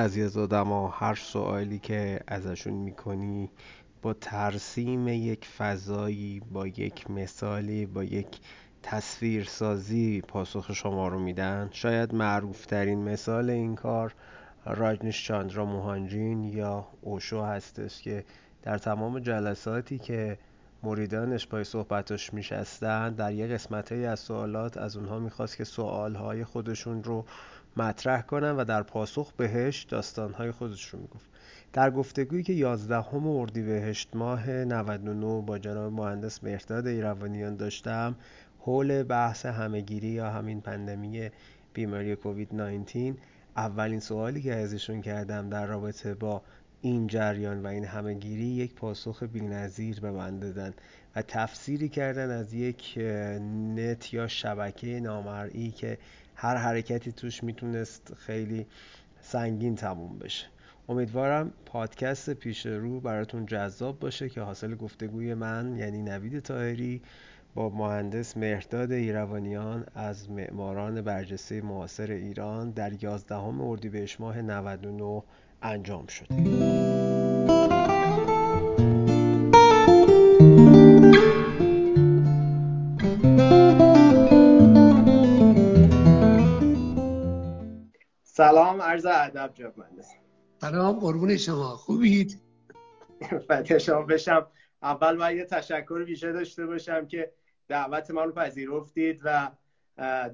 بعضی از آدما هر سوالی که ازشون می‌کنی با ترسیم یک فضایی با یک مثالی با یک تصویرسازی پاسخ شما رو میدن. شاید معروفترین مثال این کار راجنیش چاندرا موهانجین یا اوشو هستش که در تمام جلساتی که مریدانش پای صحبتش میشستن در یه قسمت از سوالات از اونها می‌خواست که سوالهای خودشون رو مطرح کنن و در پاسخ بهش داستانهای خودش رو می‌گفت. در گفتگویی که 11 همه اردیبهشت ماه 99 با جناب مهندس مهرداد ایروانیان داشتم حول بحث همهگیری یا همین پندمی بیماری کووید 19 اولین سوالی که ازشون کردم در رابطه با این جریان و این همهگیری یک پاسخ بی‌نظیر به من دادن و تفسیری کردن از یک نت یا شبکه نامرئی که هر حرکتی توش می‌تونست خیلی سنگین تموم بشه. امیدوارم پادکست پیش رو براتون جذاب باشه که حاصل گفتگوی من یعنی نوید تاهری با مهندس مهرداد ایروانیان از معماران برجسته معاصر ایران در 11 اردیبهشت ماه 99 انجام شد. سلام عرض ادب جناب مهندس سلام قربون شما. خوبید؟ فدای شما بشم. اول باید یه تشکر ویژه داشته باشم که دعوت من رو پذیرفتید و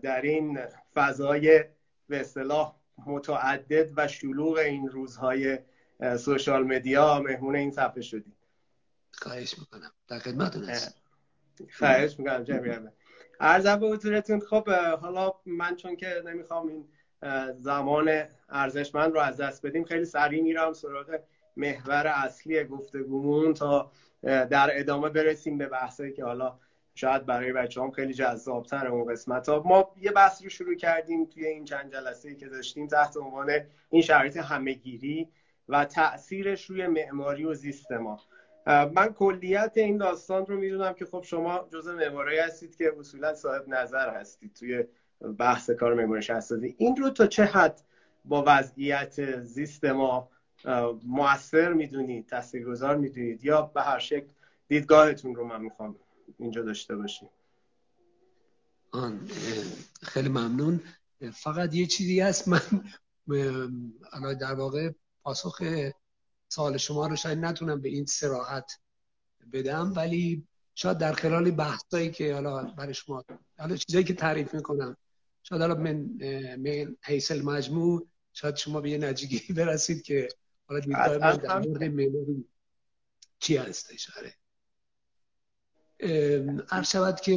در این فضای به اصطلاح متعدد و شلوغ این روزهای سوشال مدیا مهمون این صفحه شدید. خواهش می‌کنم. در خدمتتون هستم. خواهش می‌کنم جمیعا عرض به حضورتون. خب حالا من چون که نمی‌خوام این زمان ارزشمند رو از دست بدیم. خیلی سریع میرم سراغ محور اصلی گفتگومون تا در ادامه برسیم به بحثایی که حالا شاید برای بچه هم خیلی جذابتر اون قسمت ها ما یه بحث رو شروع کردیم توی این چند جلسه که داشتیم تحت عنوان این شرایط همهگیری و تاثیرش روی معماری و زیست ما. من کلیت این داستان رو می‌دونم که خب شما جزء معماری هستید که اصولا صاحب نظر هستید توی بحث کار معماری شهرسازی. این رو تا چه حد با وضعیت زیست ما موثر می‌دونید تاثیرگذار می‌دونید یا به هر شکل دیدگاهتون رو من می‌خوام اینجا داشته باشیم. خیلی ممنون. فقط یه چیزی هست من در واقع پاسخ سوال شما رو شاید نتونم به این سراحت بدم ولی شاید در خلال بحثایی که حالا برای شما حالا چیزایی که تعریف می‌کنم. شاید حالا من من حیث المجموع شاید شما به یه نتیجه برسید که حالا دیدگاه من در مورد معماری چی هستش. آره. عرض شود که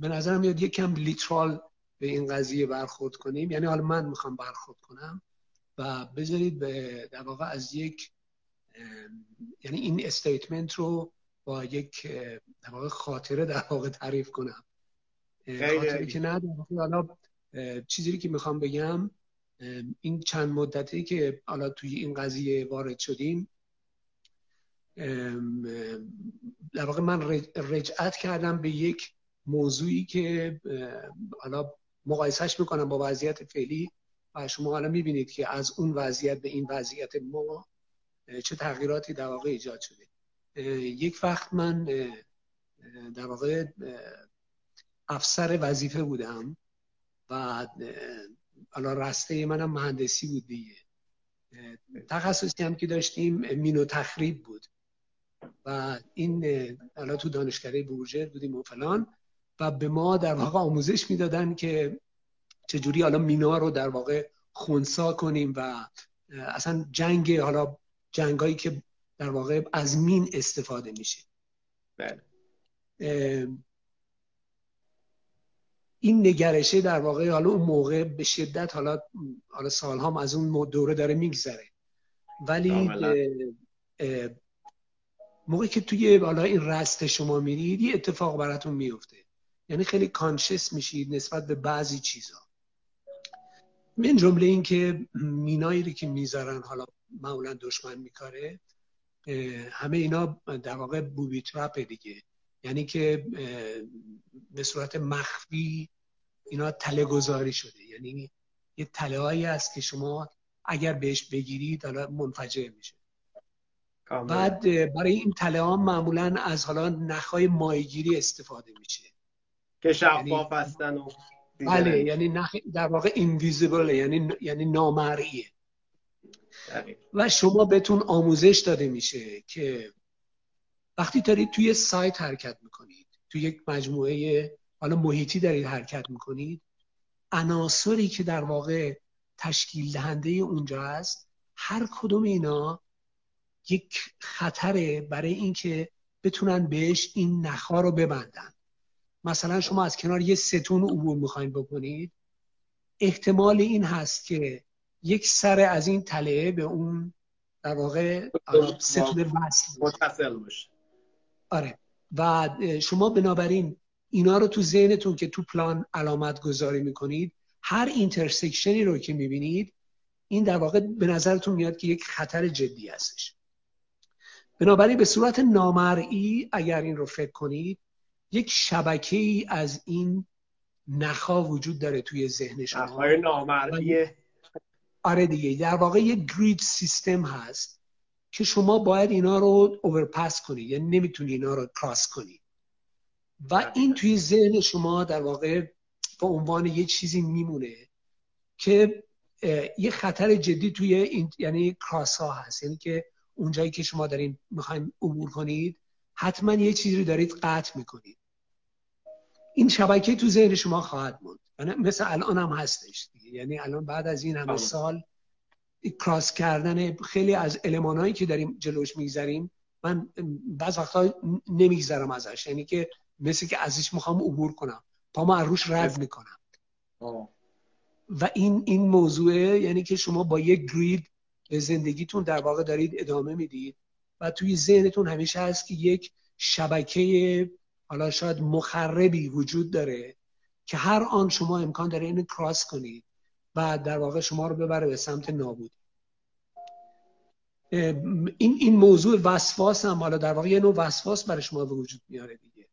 به نظرم میاد یکم لیترال به این قضیه برخورد کنیم. یعنی حالا من می‌خوام برخورد کنم و بذارید به در واقع از یک یعنی این استیتمنت رو با یک در واقع خاطره در واقع تعریف کنم. خاطره که نه حالا چیزی که می‌خوام بگم این چند مدتی که حالا توی این قضیه وارد شدیم در واقع من رجعت کردم به یک موضوعی که حالا مقایسهش می‌کنم با وضعیت فعلی و شما حالا می‌بینید که از اون وضعیت به این وضعیت ما چه تغییراتی در واقع ایجاد شده. یک وقت من در واقع افسر وظیفه بودم. و حالا رسته منم مهندسی بود دیگه. تخصصی هم که داشتیم مینو تخریب بود. و این حالا تو دانشکده بورژر بودیم و فلان. و به ما در واقع آموزش می‌دادن که چجوری حالا مینا رو در واقع خونسا کنیم و اصلا جنگ حالا جنگایی که در واقع از مین استفاده میشه. بله. این نگرشه در واقع حالا اون موقع به شدت حالا حالا سال هم از اون دوره داره میگذره. ولی موقعی که توی حالا این رست شما میرید یه اتفاق براتون میفته یعنی خیلی کانشس میشید نسبت به بعضی چیزا. من جمله این که مینایی رو که می‌ذارن حالا معمولا دشمن میکاره همه اینا در واقع بوبی ترپ دیگه. یعنی که به صورت مخفی اینا تله گذاری شده. یعنی یه تله هایی هست که شما اگر بهش بگیرید حالا منفجر میشه. بعد برای این تله ها معمولا از حالا نخهای مایگیری استفاده میشه. که شفاف یعنی هستن و بله یعنی نخ... در واقع اینویزیبل یعنی یعنی نامرئیه. و شما بهتون آموزش داده میشه که وقتی دارید توی سایت حرکت می‌کنید توی یک مجموعه حالا محیطی دارید حرکت می‌کنید عناصری که در واقع تشکیل دهنده اونجا هست هر کدوم اینا یک خطره برای اینکه بتونن بهش این نخا رو ببندن. مثلا شما از کنار یه ستون عبور می‌خواین بکنید احتمال این هست که یک سر از این تله به اون در واقع ستون وصل متصل باشه. آره. و شما بنابراین اینا رو تو ذهنتون که تو پلان علامت گذاری می‌کنید هر intersection ی رو که می‌بینید این در واقع به نظرتون میاد که یک خطر جدی هستش. بنابراین به صورت نامرئی اگر این رو فکر کنید یک شبکه ای از این نخا وجود داره توی ذهن شما. نامرئی. آره دیگه. در واقع یک grid system هست. که شما باید اینا رو اوورپس کنید یعنی نمی‌تونی اینا رو کراس کنید و این توی ذهن شما در واقع به عنوان یه چیزی میمونه که یه خطر جدی توی این یعنی کراس ها هست. یعنی که اونجایی که شما دارین می‌خواین عبور کنید حتما یه چیزی رو دارید قطع می‌کنید. این شبکه تو ذهن شما خواهد موند. مثل الان هم هستش دیگه. یعنی الان بعد از این همه سال کراس کردن خیلی از المانهایی که داریم جلوش میگذریم من بعض وقتا نمیگذرم ازش. یعنی که مثل که ازش می‌خوام عبور کنم. پا از روش رد می‌کنم. و این این موضوع یعنی که شما با یک گرید به زندگیتون در واقع دارید ادامه می‌دید و توی ذهنتون همیشه هست که یک شبکه حالا شاید مخربی وجود داره که هر آن شما امکان داره اینو کراس کنید. و در واقع شما رو ببره به سمت نابود این این موضوع وسواس هم حالا در واقع یه نوع وسواس برای شما به وجود میاره دیگه.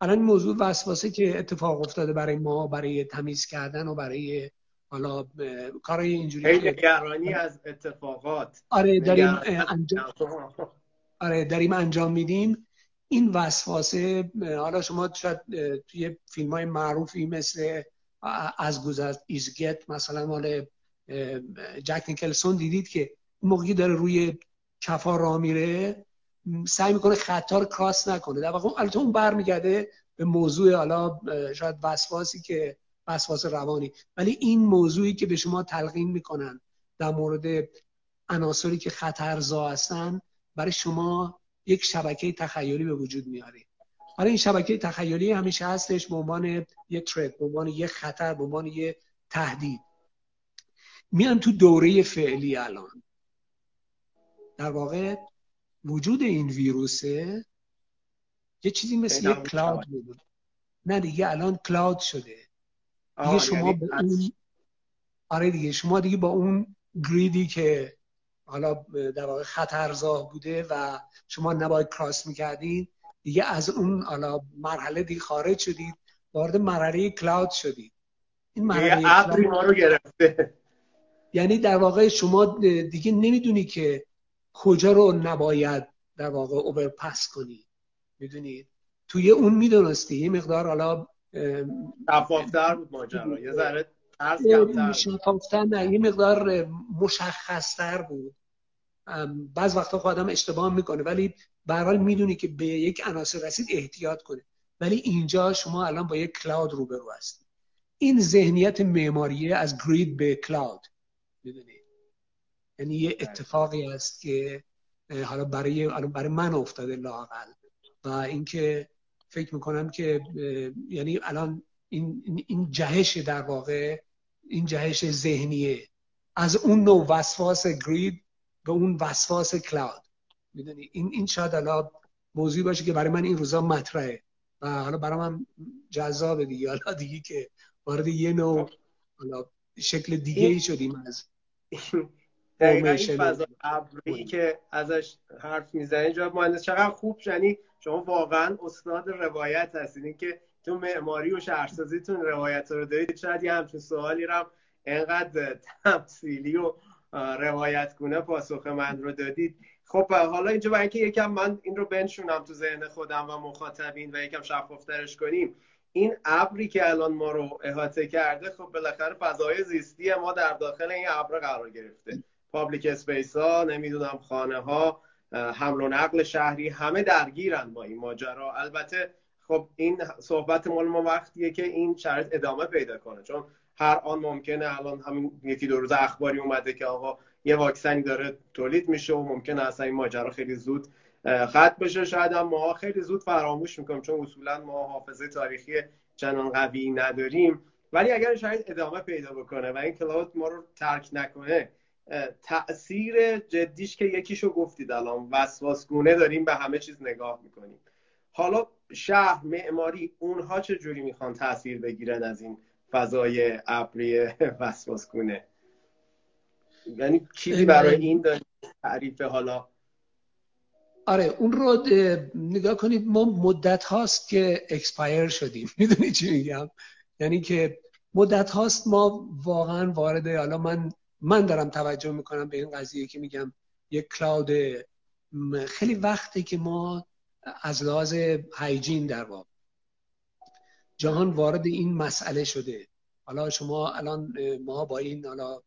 الان این موضوع وسواسه که اتفاق افتاده برای ما برای تمیز کردن و برای حالا کارهای اینجوری نگرانی از اتفاقات. آره داریم انجام آره داریم انجام میدیم. این وسواسه حالا شما شاید توی فیلم های معروفی مثل از گذشت ایزگت مثلا مال جک نیکلسون دیدید که موقعی داره روی کفا را میره سعی می‌کنه خطا رو کراس نکنه. در واقع البته اون برمیگرده به موضوع حالا شاید وسواسی که وسواس روانی. ولی این موضوعی که به شما تلقین می‌کنن در مورد عناصری که خطرزا هستن برای شما یک شبکه تخیلی به وجود میاره. حالا این شبکه تخیلی همیشه هستش به عنوان یه ترک به عنوان یه خطر به عنوان یه تهدید. میان تو دوره فعلی الان. در واقع وجود این ویروسه یه چیزی مثل یه کلاود بود نه دیگه الان کلاود شده. دیگه شما یعنی با اون آره دیگه شما دیگه با اون گریدی که حالا در واقع خطرزاه بوده و شما نباید کراس می‌کردین دیگه از اون حالا مرحله دیگه خارج شدید وارد مرحله کلاود شدید. این مرحله ما رو گرفته. یعنی در واقع شما دیگه نمی‌دونی که کجا رو نباید در واقع اوورپس کنی. می‌دونید توی اون می‌دونستی. یه مقدار حالا شفافتر بود ماجرا. یه ذره شفافتر نه یه مقدار مشخصتر بود. بعض وقتا خود آدم اشتباه می‌کنه ولی به حال می‌دونی که به یک عناصر رسید احتیاط کنه ولی اینجا شما الان با یک کلاود روبرو هستید این ذهنیت معماریه از گرید به کلاود می‌دونید یعنی یه اتفاقی است که حالا برای برای من افتاده لاقل و اینکه فکر می‌کنم که یعنی الان این این جهش در واقع این جهش ذهنیه. از اون نوع وسواس گرید به اون وسواس کلاود. می‌دونی؟ این این شاید حالا موضوعی باشه که برای من این روزا مطرحه. و حالا برای من جذاب دیگه. حالا دیگه که وارد یه نوع حالا شکل دیگه ای شدیم از دقیقا این فضا ابری که ازش حرف می‌زنی جواب مهندس چقدر خوب یعنی شما واقعا استاد روایت هستین. که تو معماری و شهرسازیتون روایت رو دارید شاید یه همچین سوالی رو انقدر تمثیلی و روایت گونه پاسخ من رو دادید. خب حالا اینجا برای اینکه یکم من این رو بنشونم تو ذهن خودم و مخاطبین و یکم شفافترش کنیم این ابری که الان ما رو احاطه کرده خب بالاخره فضای زیستی ما در داخل این ابر قرار گرفته. public space ها نمی‌دونم خانه ها حمل و نقل شهری همه درگیرن با این ماجرا. البته خب این صحبت مال ما وقتیه که این شرط ادامه پیدا کنه. چون هر آن ممکنه الان همین یکی دو روز اخباری اومده که آقا یه واکسنی داره تولید میشه و ممکنه اصلا این ماجرا خیلی زود خط بشه. شاید هم ما خیلی زود فراموش می‌کنیم چون اصولا ما حافظه تاریخی چنان قوی نداریم. ولی اگر شاید ادامه پیدا بکنه و این کلاود ما رو ترک نکنه تاثیر جدیش که یکیشو گفتید الان وسواسگونه داریم به همه چیز نگاه می‌کنیم. حالا شهر معماری اونها چه جوری می‌خوان تاثیر بگیرن از این فضای ابری وسواسگونه؟ یعنی چیزی برای این داریم تعریف حالا؟ آره اون رو نگاه کنید ما مدت هاست که expire شدیم. می‌دونی چی میگم؟ یعنی که مدت هاست ما واقعا وارد حالا من من دارم توجه می‌کنم به این قضیه که میگم یک cloud خیلی وقتی که ما از لحاظ هایجین در واقع جهان وارد این مسئله شده. حالا شما الان ما با این حالا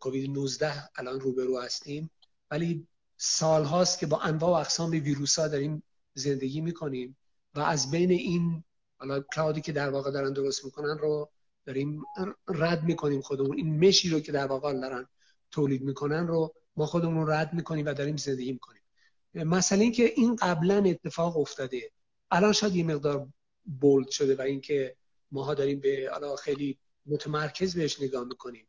کووید 19 الان روبرو هستیم. ولی سال هاست که با انواع و اقسام ویروس ها داریم زندگی می‌کنیم و از بین این حالا کلاودی که در واقع دارن درست می‌کنن رو داریم رد می‌کنیم خودمون. این مشی رو که در واقع دارن تولید می‌کنن رو ما خودمون رد می‌کنیم و داریم زندگی می‌کنیم. مثلا اینکه این قبلا اتفاق افتاده. الان شاید یه مقدار بولد شده و اینکه ماها داریم به حالا خیلی متمرکز بهش نگاه می‌کنیم.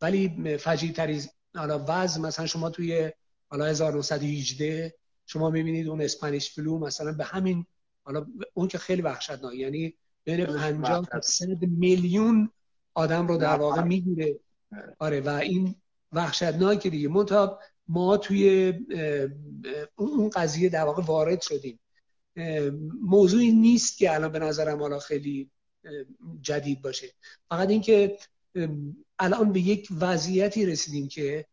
ولی فجیع تری حالا وضع مثلا شما توی حالا 1918 شما می‌بینید اون اسپانیش فلو مثلا به همین حالا اون که خیلی وحشتناک یعنی بین 50 تا 100 میلیون آدم رو در واقع می‌گیره. آره. و این وحشتناک دیگه. منتها ما توی اون قضیه در واقع وارد شدیم. موضوعی نیست که الان به نظرم حالا خیلی جدید باشه. فقط اینکه الان به یک وضعیتی رسیدیم که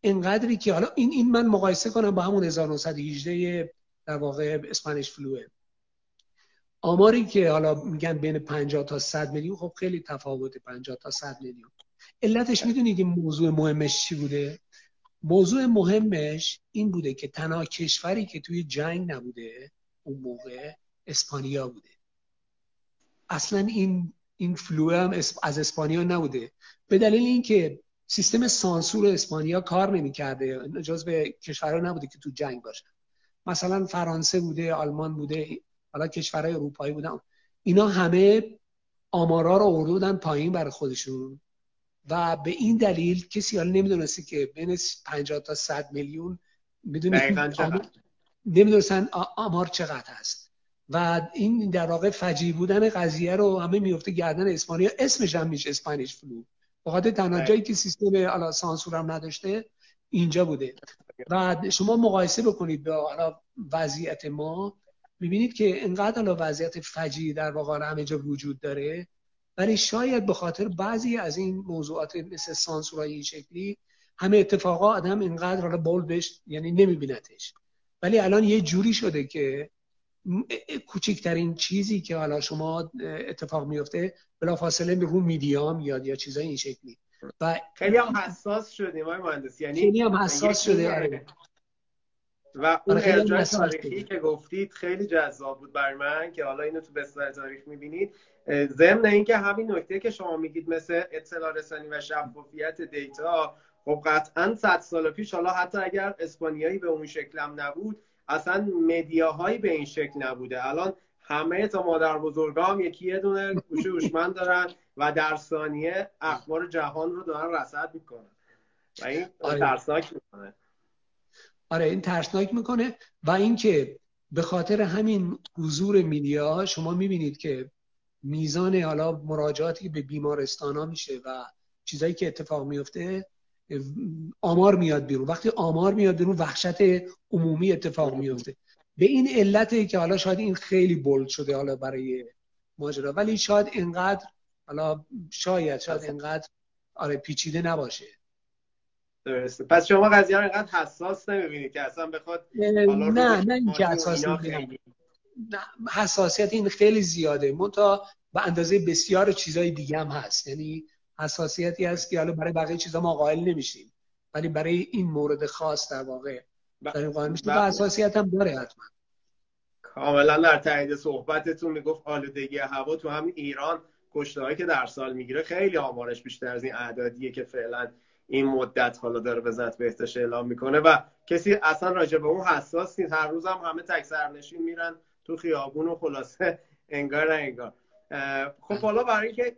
اینقدری که حالا این این من مقایسه کنم با همون 1918 در واقع اسپانیش فلوه. آماری که حالا میگن بین 50 تا 100 میلیون خب خیلی تفاوت 50 تا 100 میلیون. علتش می‌دونید این موضوع مهمش چی بوده؟ موضوع مهمش این بوده که تنها کشوری که توی جنگ نبوده اون موقع اسپانیا بوده. اصلا این این فلو هم از اسپانیا نبوده. به دلیل اینکه سیستم سانسور اسپانیا کار نمی‌کرده به کشورها نبوده که تو جنگ باشن. مثلا فرانسه بوده آلمان بوده حالا کشورهای اروپایی بودن. اینا همه آمارا رو آورده پایین برای خودشون. و به این دلیل کسی حالا نمی‌دونسته که بین 50 تا 100 میلیون نمی‌دونستن آمار چقدر هست. و این در واقع فجی بودن قضیه رو همه میفته گردن اسپانیا اسمش هم میشه اسپانیش فلو. بخاطر تنها جایی که سیستم الا سانسور هم نداشته اینجا بوده. و شما مقایسه بکنید با وضعیت ما می‌بینید که انقدر الان وضعیت فجی در واقع همه جا وجود داره. ولی شاید به خاطر بعضی از این موضوعات مثل سانسورهای این شکلی همه اتفاقا آدم اینقدر حالا بول یعنی نمیبینتش ولی الان یه جوری شده که کوچکترین چیزی که حالا شما اتفاق میفته بلافاصله رو میدیام میاد یا چیزای این شکلی. و خیلی هم حساس شدیم آقای مهندس یعنی خیلی هم حساس شده آره. و اون آره ارجاع تاریخی که گفتید خیلی جذاب بود برای من که حالا اینو تو بستر تاریخ می‌بینید. ضمن اینکه همین نکته که شما میگید مثل اطلاع رسانی و شفافیت دیتا خب قطعا صد سال پیش حالا حتی اگر اسپانیایی به اون شکلم نبود اصلا مدیاهایی به این شکل نبوده. الان همه تا مادر بزرگا هم یکی یه دونه گوشه هوشمند دارن و در ثانیه اخبار جهان رو دارن رصد می‌کنن. و این آره. ترسناک می‌کنه. آره این ترسناک می‌کنه. و اینکه به خاطر همین حضور میدیا شما می‌بینید که میزان حالا مراجعاتی به بیمارستان ها میشه و چیزایی که اتفاق میفته آمار میاد بیرون. وقتی آمار میاد بیرون وحشت عمومی اتفاق میفته. به این علته که حالا شاید این خیلی بولد شده حالا برای ماجرا. ولی شاید اینقدر حالا شاید شاید اینقدر آره پیچیده نباشه. درسته. پس شما قضیه رو اینقدر حساس نمی‌بینید که اصلا بخواد نه نه اینکه حساس حساسیت این خیلی زیاده. منتها به اندازه بسیار چیزای دیگه هم هست. یعنی حساسیتی هست که حالا برای بقیه چیزا ما قائل نمیشیم. ولی برای این مورد خاص در واقع داریم قائل میشیم و حساسیت هم داره حتما. کاملا در تایید صحبتتون می‌گفت آلودگی هوا تو همین ایران کشته که در سال می‌گیره خیلی آمارش بیشتر از این اعدادیه که فعلا این مدت حالا داره به ذات بهتش اعلام می‌کنه و کسی اصلا راجع به اون حساس نیست. هر روز هم همه تک سرنشین میرن تو خیابون و خلاصه انگار انگار. خب حالا برای اینکه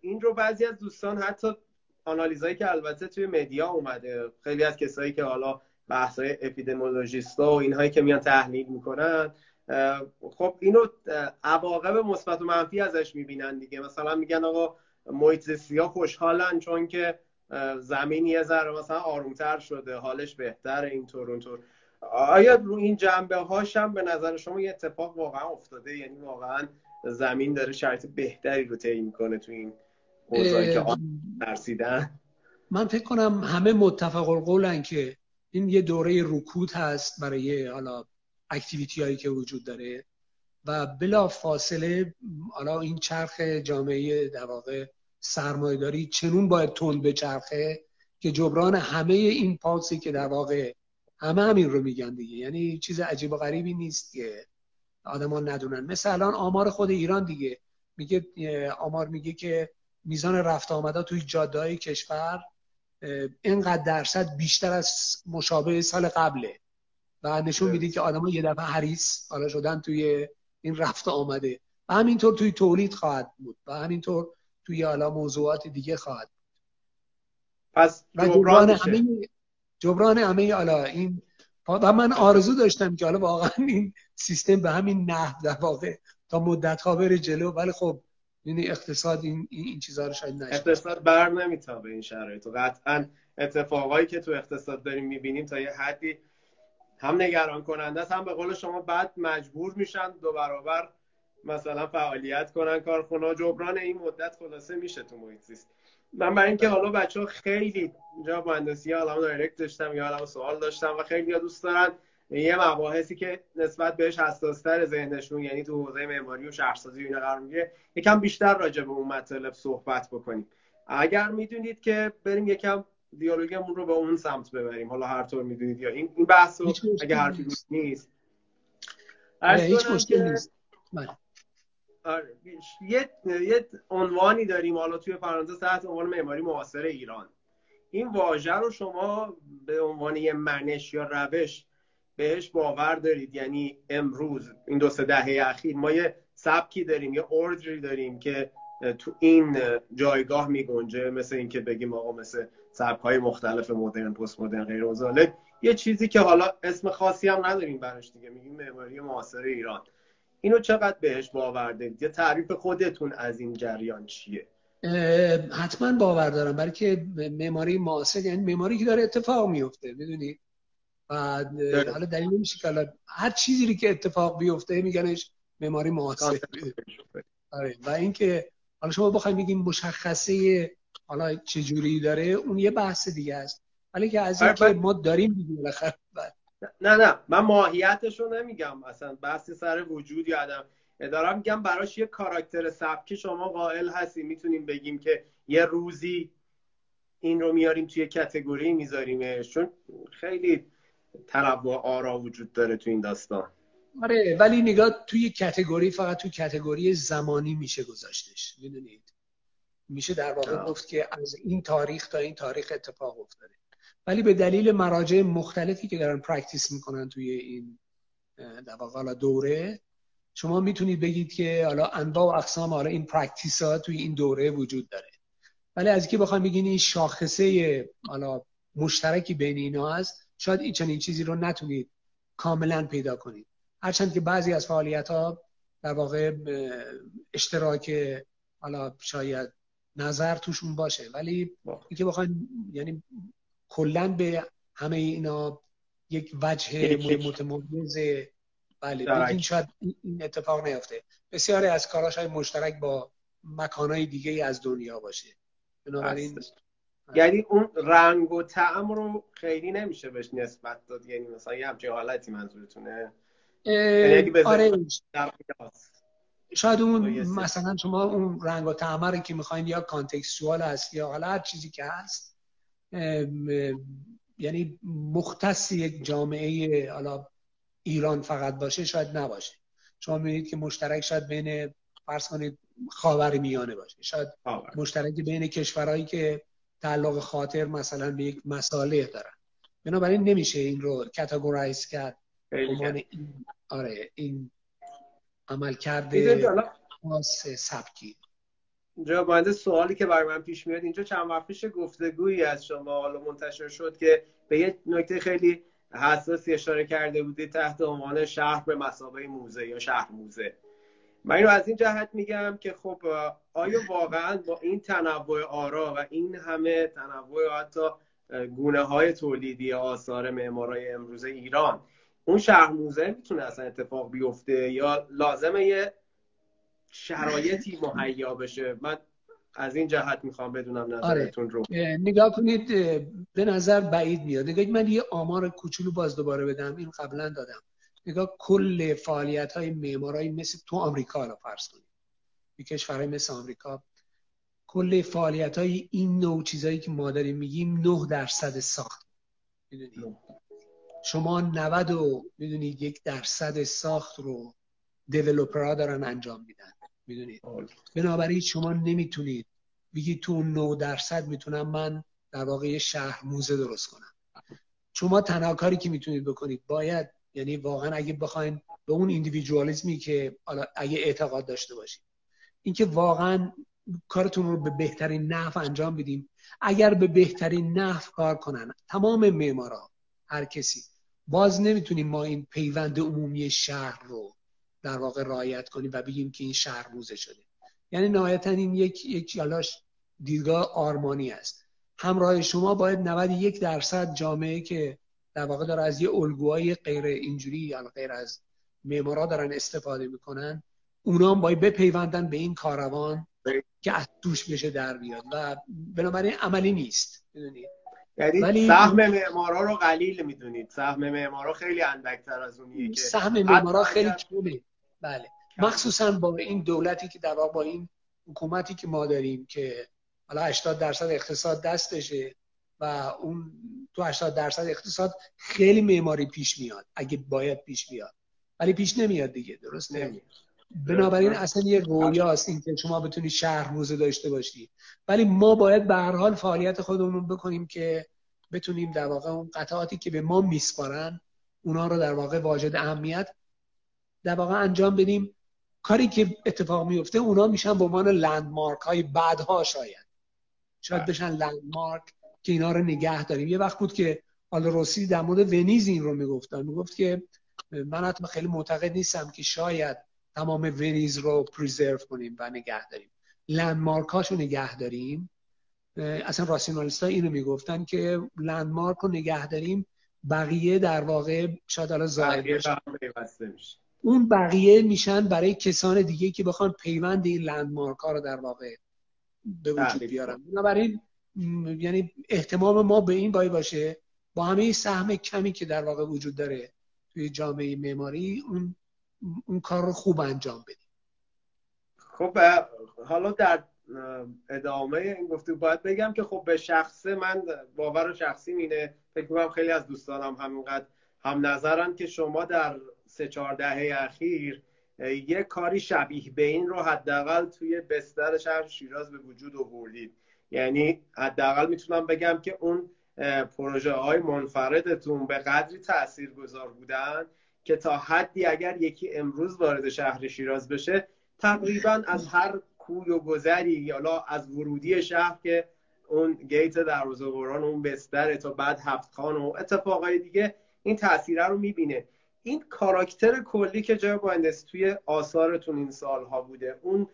این رو بعضی از دوستان حتی آنالیزایی که البته توی مدیا اومده خیلی از کسایی که حالا بحثای اپیدمیولوژیستا و اینهایی که میان تحلیل می‌کنن خب اینو عواقب مثبت و منفی ازش می‌بینن دیگه. مثلا میگن آقا محیط ها خوشحالن چون که زمین یه ذره مثلا آرومتر شده حالش بهتر اینطور اونطور. آیا رو این جنبه هاشم به نظر شما یه اتفاق واقعا افتاده؟ یعنی واقعا زمین داره شرایط بهتری رو طی می‌کنه تو این اوضاعی که ترسیدن. من فکر کنم همه متفق القولن که این یه دوره رکود هست برای حالا اکتیویتی هایی که وجود داره و بلا فاصله حالا این چرخ جامعه در واقع سرمایهداری چنون باید تند به چرخه که جبران همه این پاسی که در واقع همه همین رو میگن دیگه. یعنی چیز عجیب و غریبی نیست که آدما ندونن. مثل الان آمار خود ایران دیگه. میگه آمار میگه که میزان رفت آمده توی جاده های کشور اینقدر درصد بیشتر از مشابه سال قبله. و نشون میده که آدما یه دفعه حریص حالا شدن توی این رفت آمده. و همینطور توی تولید خواهد بود. و همینطور توی حالا موضوعات دیگه خواهد بود. پس جبران همه جبران همه حالا این و من آرزو داشتم که حالا واقعا این سیستم به همین نحو در واقع تا مدت ها بره جلو ولی خب یعنی اقتصاد این این چیزها رو شاید نشه اقتصاد بر نمیتابه این شرایط. و قطعا اتفاقایی که تو اقتصاد داریم می‌بینیم تا یه حدی هم نگران کننده است هم به قول شما بعد مجبور میشن دو برابر مثلا فعالیت کنن کارخونه جبران این مدت خلاصه میشه تو محیط زیست. من برای اینکه حالا بچه ها خیلی اینجا مهندسی حالا دایرکت داشتم یا حالا سوال داشتم و خیلی ها دوست دارن یه مباحثی که نسبت بهش حساستر ذهنشون یعنی تو حوزه معماری و شهرسازی اینا قرار می‌گیره یکم بیشتر راجع به اون مطالب صحبت بکنیم. اگر می‌دونید که بریم یکم دیالوگمون رو به اون سمت ببریم حالا هر طور می‌دونید یا این این بحث رو اگه حرفی نیست. هیچ مشکل نیست. بله. آره. یه یه عنوانی داریم حالا توی فرانسه تحت عنوان معماری معاصر ایران. این واژه رو شما به عنوان یه منش یا روش بهش باور دارید؟ یعنی امروز این دو سه دهه اخیر ما یه سبکی داریم یه اوردری داریم که تو این جایگاه می گنجه مثل اینکه بگیم آقا مثل سبک های مختلف مدرن پست مدرن غیر یه چیزی که حالا اسم خاصی هم نداریم براش دیگه میگیم معماری معاصر ایران. اینو چقدر بهش باور دارید؟ یه تعریف خودتون از این جریان چیه؟ حتما باور دارم برای که معماری معاصر یعنی معماری که داره اتفاق میفته می‌دونی؟ و حالا دلیل نمیشه که هر چیزی که اتفاق بیفته میگنش معماری معاصر آره و اینکه حالا شما بخواید بگیم مشخصه حالا چه جوری داره اون یه بحث دیگه است. ولی که از اینکه ما داریم بالاخره نه نه من ماهیتش رو نمیگم. اصلا بحث سر وجود یا عدم دارم میگم براش یه کاراکتر سبکی شما قائل هستی. می‌تونیم بگیم که یه روزی این رو میاریم توی category میذاریمش. چون خیلی تنوع آرا وجود داره تو این داستان. آره ولی نگاه توی category فقط توی category زمانی میشه گذاشتش. می‌دونید؟ میشه در واقع گفت که از این تاریخ تا این تاریخ اتفاق افتاده. ولی به دلیل مراجع مختلفی که دارن practice می‌کنن توی این در واقع دوره شما می‌تونید بگید که حالا انواع و اقسام حالا این practice ها توی این دوره وجود داره. ولی از که بخوایم بگین این شاخصه حالا مشترکی بین اینا هست شاید این چنین چیزی رو نتونید کاملا پیدا کنید. هرچند که بعضی از فعالیت ها در واقع اشتراک حالا شاید نظر توشون باشه ولی اینکه بخوایم یعنی کلا به همه اینا یک وجه متمایز بله بگین شاید این اتفاق نیفته. بسیاری از کاراش های مشترک با مکانهای دیگه از دنیا باشه. بنابراین یعنی اون رنگ و طعم رو خیلی نمیشه بهش نسبت داد. یعنی مثلا یه همچین حالتی منظورتونه؟ یعنی آره. شاید اون مثلا شما اون رنگ و طعم رو که می‌خواین یا کانتکستوال هست یا حالا هر چیزی که هست یعنی مختص یک جامعه حالا ایران فقط باشه شاید نباشه. شما می‌بینید که مشترک شاید بین فرض کنید خاور میانه باشه. شاید مشترک بین کشورهایی که تعلق خاطر مثلا به یک مساله دارن. بنابراین نمیشه این رو کاتگورایز کرد. این آره این عمل کرده سبکی. اینجا سوالی که برای من پیش میاد. اینجا چند وقت پیش گفتگویی از شما حالا منتشر شد که به یه نکته خیلی حساسی اشاره کرده بودی تحت عنوان شهر به مسابقه موزه یا شهر موزه. من اینو از این جهت میگم که خب آیا واقعا با این تنوع آرا و این همه تنوع حتی گونه های تولیدی آثار معمارای امروز ایران اون شهر موزه می‌تونه اصلا اتفاق بیفته یا لازمه یه شرایطی مهیا بشه من از این جهت می‌خوام بدونم نظرتون رو. آره. نگاه کنید به نظر بعید میاد. نگاه من یه آمار کوچولو باز دوباره بدم. این قبلا دادم. نگاه کل فعالیت های معمارای مثل تو آمریکا رو فرض کنید. یه کشورهای مثل آمریکا. کل فعالیت های این نوع چیزهایی که ما داریم میگیم 9 درصد ساخت. می‌دونید؟ شما 90 و می‌دونید یک درصد ساخت رو دیولوپرها دارن انجام میدن. می‌دونید بنابراین شما نمی‌تونید بگید تو 9 درصد می‌تونم من در واقع شهر موزه درست کنم. شما تنها کاری که می‌تونید بکنید باید یعنی واقعا اگه بخواین به اون ایندیویدوالیسمی که اگه اعتقاد داشته باشید اینکه واقعا کارتون رو به بهترین نحو انجام بدیم اگر به بهترین نحو کار کنن تمام معمارا هر کسی باز نمی‌تونیم ما این پیوند عمومی شهر رو در واقع رعایت کنیم و بگیم که این شهر موزه شده. یعنی نهایتا این یک یک دیدگاه آرمانی است. همراه شما باید 91 درصد جامعه که در واقع داره از یه الگوهای غیر اینجوری یا غیر از معمارا دارن استفاده می‌کنن اونا هم باید بپیوندن به این کاروان که از توش بشه در بیاد. و بنابراین عملی نیست. یعنی ولی... سهم معمارا رو قلیل می‌دونید. سهم معمارا خیلی اندکتر از اونیه که سهم معمارا خیلی کمه. بله. مخصوصا با این دولتی که در واقع با این حکومتی که ما داریم که حالا 80 درصد اقتصاد دستشه و اون تو 80 درصد اقتصاد خیلی معماری پیش میاد اگه باید پیش بیاد. ولی پیش نمیاد دیگه درست؟ نمیاد. بنابراین اصلا یه رویاست این که شما بتونی شهر موزه داشته باشی. ولی ما باید به هر حال فعالیت خودمون بکنیم که بتونیم در واقع اون قطعاتی که به ما میسپارن اونا رو در واقع واجد اهمیت در واقع انجام بدیم. کاری که اتفاق میفته اونا میشن به عنوان لندمارک های بعدها شاید. شاید بله. بشن لندمارک که اینا رو نگه داریم. یه وقت بود که حالا روسی در مورد ونیز این رو می‌گفتن می‌گفت که من حتی خیلی معتقد نیستم که شاید تمام ونیز رو پریزرو کنیم و نگه داریم. لندمارک هاشو نگه داریم. اصلا راسیونالیست ها اینو می‌گفتن که لندمارک رو نگه داریم بقیه در واقع شاید حالا ظاهر اون بقیه میشن برای کسان دیگه که بخوان پیوند این لندمارک ها رو در واقع به وجود. بیارن. بنابراین یعنی احتمام ما به این باید باشه با همه سهم کمی که در واقع وجود داره توی جامعه معماری اون اون کار رو خوب انجام بدیم. خب حالا در ادامه این گفته باید بگم که خب به شخصه من باور شخصی مینه فکر کنم خیلی از دوستانم همینقدر هم نظرن که شما در سه چهار دهه اخیر یه کاری شبیه به این رو حداقل توی بستر شهر شیراز به وجود آوردید. یعنی حداقل می‌تونم بگم که اون پروژه های منفردتون به قدری تأثیر گذار بودن که تا حدی اگر یکی امروز وارد شهر شیراز بشه تقریبا از هر کوی و گذری یا از ورودی شهر که اون گیت دروازه قرآن اون بستر تا بعد هفت خان و اتفاقای دیگه این تاثیره رو می‌بینه. این کاراکتر کلی که جای بایندس توی آثارتون این سالها بوده اون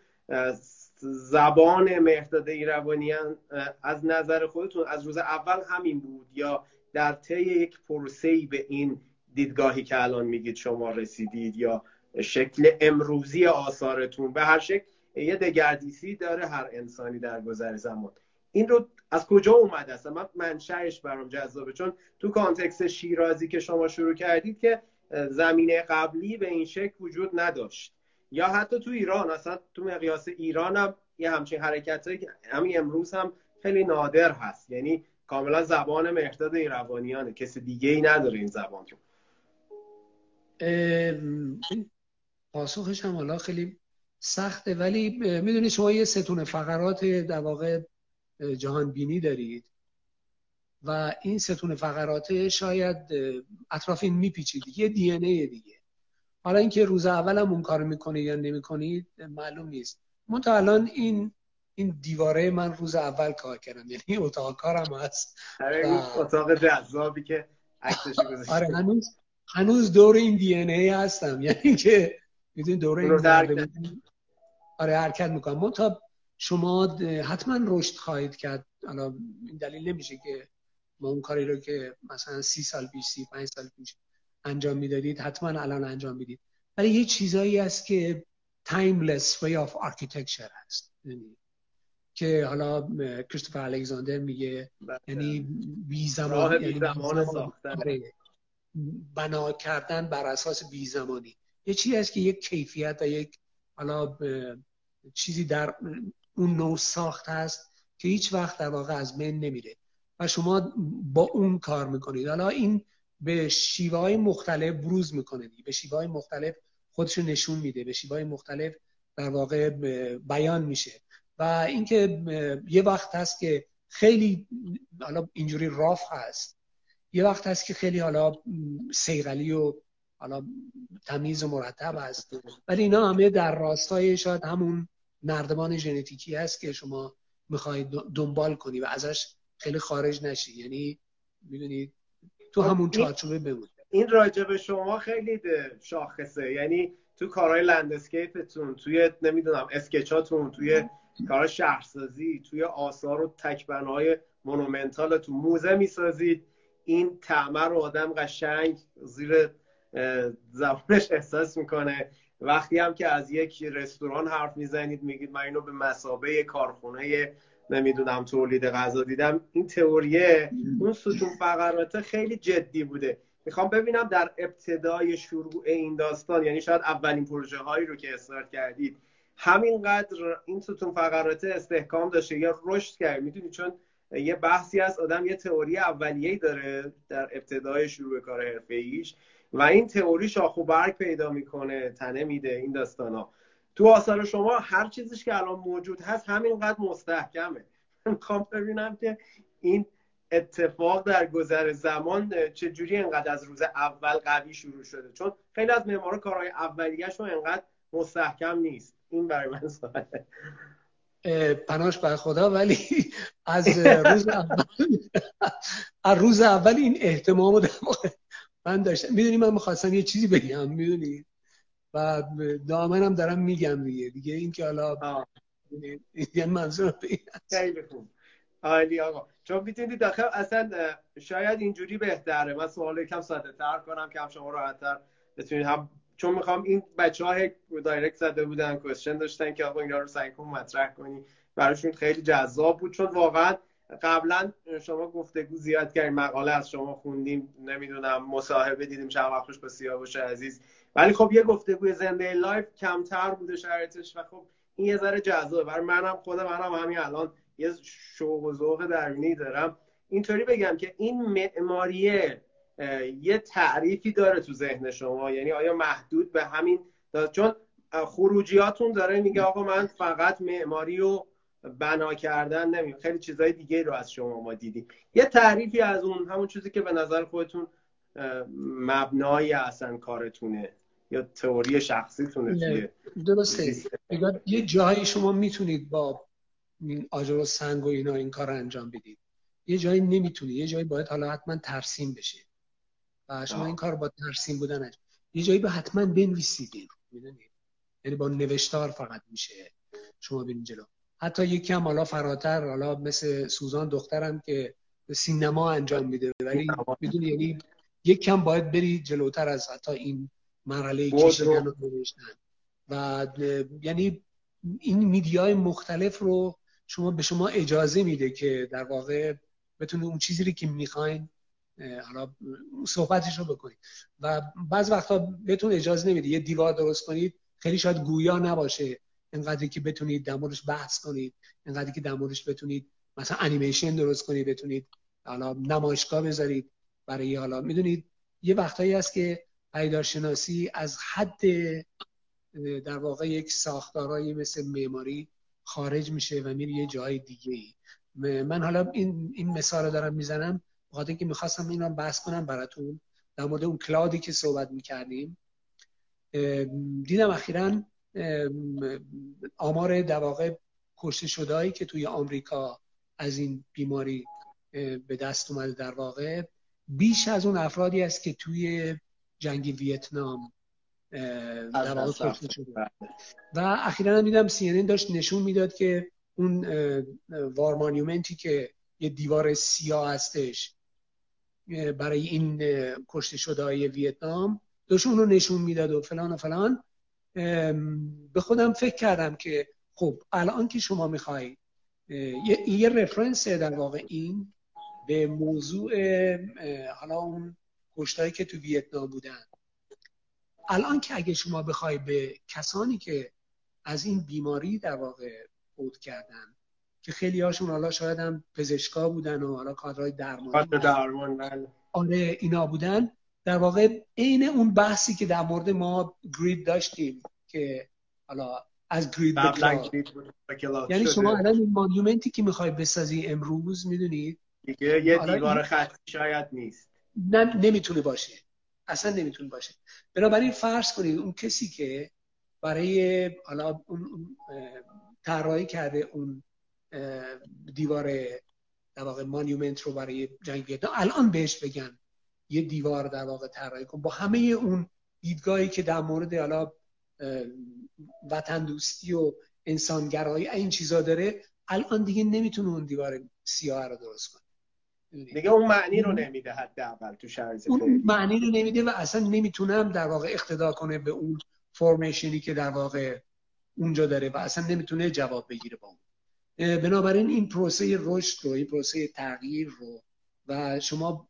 زبان مهداد ایروانیان از نظر خودتون از روز اول همین بود یا در طی یک پروسه‌ای به این دیدگاهی که الان میگید شما رسیدید یا شکل امروزی آثارتون؟ به هر شکل یه دگردیسی داره هر انسانی در گذر زمان. این رو از کجا اومده است؟ من منشأش برام جذابه چون تو کانتکست شیرازی که شما شروع کردید که زمینه قبلی به این شکل وجود نداشت. یا حتی تو ایران اصلا تو مقیاس ایران هم یه همچین حرکت همین امروز هم خیلی نادر هست. یعنی کاملا زبان مهداد ایروانیانه کسی دیگه ای نداره این زبان رو. پاسخش هم حالا خیلی سخته. ولی می‌دونید شما یه ستون فقرات در واقع جهان بینی دارید. و این ستون فقرات شاید اطراف این میپیچید یه دی ای دیگه. حالا اینکه روز اول هم اون کار می‌کنید یا نمی‌کنید معلوم نیست. من تا الان این این دیواره من روز اول کار کردم. یعنی اتاق کارم هست. آره اتاق جذابی که آره هنوز هنوز دور این دی ای هستم. یعنی که می‌دونی دور این آره حرکت می‌کنم. من تا شما حتما رشد خواهید کرد. حالا این دلیل نمیشه که ما اون کاری رو که مثلا سی سال پیش سی پنج سال پیش انجام می‌دادید حتما الان انجام می‌دید. ولی یه چیزایی هست که timeless way of architecture هست. یعنی که حالا کریستوفر الکساندر میگه بله. یعنی بی زمان یعنی آره. بنا کردن بر اساس بی زمانی. یه چیزی هست که یک کیفیت و یک حالا چیزی در اون نوع ساخت هست که هیچ وقت در واقع از بین نمیره. شما با اون کار می‌کنید. حالا این به شیوه های مختلف بروز می‌کنه به شیوه های مختلف خودش نشون میده. به شیوه های مختلف در واقع بیان میشه. و اینکه یه وقت هست که خیلی حالا اینجوری راف هست. یه وقت هست که خیلی حالا سیغلی و حالا تمیز و مرتب هست. ولی اینا همه در راستای شاید همون نردبان ژنتیکی هست که شما می‌خواید دنبال کنی و ازش خیلی خارج نشی. یعنی می‌دونید تو همون چارچوبه بمون این راجع به شما خیلی شاخصه. یعنی تو کارهای landscape تون توی نمی‌دونم sketch اتون توی کار شهرسازی توی آثار و تک‌بناهای monumental تون موزه می‌سازید این تأمل رو آدم قشنگ زیر زبانش احساس می‌کنه. وقتی هم که از یک رستوران حرف می‌زنید میگید من اینو به مثابه کارخونه نمی‌دونم تولید غذا دیدم. این تئوریه اون ستون فقرات خیلی جدی بوده. می‌خوام ببینم در ابتدای شروع این داستان یعنی شاید اولین پروژه هایی رو که استارت کردید همینقدر این ستون فقرات استحکام داشته یا رشد کرد؟ می‌دونی؟ چون یه بحثی از آدم یه تئوری اولیه‌ای داره در ابتدای شروع کار حرفه‌ایش و این تئوری شاخ و برگ پیدا می‌کنه تنه میده این داستانا. تو آثار شما هر چیزش که الان موجود هست همینقدر مستحکمه. می‌خوام ببینم که این اتفاق در گذر زمان چجوری انقدر از روز اول قوی شروع شده. چون خیلی از معمارا کارهای اولیه‌شون انقدر مستحکم نیست. این برای من سواله پناش بر خدا ولی از روز اول از روز اول این احتمام در من داشتم. می‌دونی من می‌خواستم یه چیزی بگم می‌دونی؟ و دامنم دارم میگم دیگه. دیگه این که حالا یعنی منظور خیلی خوب. عالی آقا. چون می‌تونید داخل اصلا شاید اینجوری بهتره. من سوال یکم ساده تر کنم که هم شما راحتتر بتونید هم چون می‌خوام این بچه ها دایرکت زده بودن کوشن داشتن که آقا اینا رو سعی کن مطرح کنی. براشون خیلی جذاب بود. چون واقعا قبلا شما گفتگو زیاد کردیم مقاله از شما خوندیم. نمی‌دونم مصاحبه دیدیم. چند وقت با سیاوش عزیز. ولی خب یه گفتگوی زنده live کمتر بوده شرایطش و خب این یه ذره جذابه. برای منم خود منم همین الان یه شوق و ذوق درونی دارم. اینطوری بگم که این معماریه یه تعریفی داره تو ذهن شما. یعنی آیا محدود به همین چون خروجیاتون داره میگه آقا من فقط معماری و بنا کردن نیستم خیلی چیزهای دیگه رو از شما ما دیدیم. یه تعریفی از اون همون چیزی که به نظر خودتون مبنای اصلا کارتونه. یا تئوری شخصیتونه درسته. یه جایی شما می‌تونید با آجر و سنگ و اینا این کار رو انجام بدید. یه جایی نمی‌تونید. یه جایی باید حالا حتما ترسیم بشه و شما این کار با ترسیم بودن انجام. یه جایی با حتما بنویسید می‌دونید؟ یعنی با نوشتار فقط میشه شما برین جلو. حتی یکی هم حالا فراتر حالا مثل سوزان دخترم که سینما انجام میده. ولی می‌دونی یعنی یک کم باید بری جلوتر از حتی این مرحله کشیدن و نوشتن. و یعنی این میدیای مختلف رو شما به شما اجازه میده که در واقع بتونید اون چیزی که می‌خواین حالا صحبتش رو بکنید. و بعض وقتا بهتون اجازه نمیده. یه دیوار درست کنید خیلی شاید گویا نباشه اینقدری که بتونید در موردش بحث کنید اینقدری که در موردش بتونید مثلا انیمیشن درست کنید بتونید حالا نمایشگاه بذارید برای حالا می‌دونید یه وقتایی هست که پیدارشناسی از حد در واقع یک ساختارهایی مثل معماری خارج میشه و میره یه جای دیگه ای من حالا این, این مثال دارم می‌زنم بخاطر که می‌خواستم این رو بحث کنم براتون در مورد اون کلادی که صحبت می‌کردیم. دیدم اخیرا آمار در واقع کشته شدهایی که توی آمریکا از این بیماری به دست اومده در واقع. بیش از اون افرادی است که توی جنگ ویتنام در واقع کشته شده. و اخیرا دیدم سی داشت نشون می‌داد که اون وار مانیومنتی که یه دیوار سیاه هستش برای این کشته شده های ویتنام داشت اون رو نشون می‌داد و فلان و فلان. به خودم فکر کردم که خب الان که شما می‌خوای یه, یه رفرنس در واقع این به موضوع حالا اون کشتایی که تو ویتنام بودن. الان که اگه شما بخوای به کسانی که از این بیماری در واقع فوت کردن که خیلی هاشون حالا شاید هم پزشکا بودن و حالا کادرهای درمانی درمان بله. آره اینا بودن در واقع عین اون بحثی که در مورد ما گرید داشتیم که حالا از گرید یعنی شما الان این مانیومنتی که می‌خوای بسازی امروز می‌دونید دیگه یه دیوار خطی شاید نیست. نمی‌تونه باشه. اصلا نمی‌تونه باشه. بنابراین فرض کنید اون کسی که برای حالا اون طراحی کرده اون دیوار در واقع مانیومنت رو برای جنگ ویتنام الان بهش بگن یه دیوار در واقع طراحی کن. با همه اون دیدگاهی که در مورد حالا وطن دوستی و انسانگرایی این چیزا داره الان دیگه نمی‌تونه اون دیوار سیاه رو درست کنه. دیگه اون معنی رو نمیده حداقل تو شرایط اون معنی رو نمیده و اصلا نمی‌تونم در واقع اقتدا کنه به اون فرمیشنی که در واقع اونجا داره و اصلا نمی‌تونه جواب بگیره با اون. بنابراین این پروسه رشد رو این پروسه تغییر رو و شما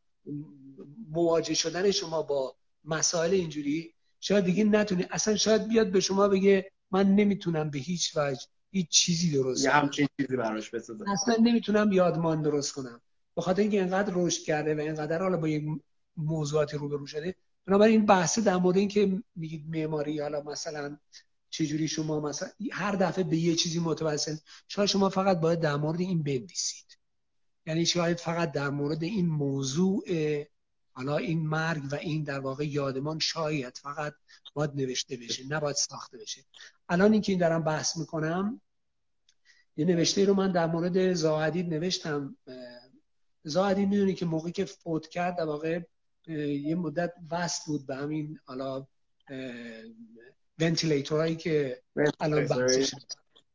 مواجه شدن شما با مسائل اینجوری شاید دیگه نتونی اصلا شاید بیاد به شما بگه من نمی‌تونم به هیچ وجه هیچ چیزی درست کنم. همچین چیزی براش بسازم. اصلا نمی‌تونم یادمان درست کنم. بخاطر اینکه اینقدر رشد کرده و اینقدر حالا با یک موضوعاتی روبرو شده بنابراین این بحث در مورد اینکه میگید معماری حالا مثلا چجوری شما مثلا هر دفعه به یه چیزی متوسل شاید شما فقط باید در مورد این بنویسید؟ یعنی شاید فقط در مورد این موضوع حالا این مرگ و این در واقع یادمان شاید فقط باید نوشته بشه نباید ساخته بشه. الان اینکه این دارم بحث می‌کنم یه نوشته رو من در مورد زاهدید نوشتم زاهدید می‌دونی که موقعی که فوت کرد در واقع یه مدت وصل بود به همین حالا ونتیلیتورهایی که الان بحثش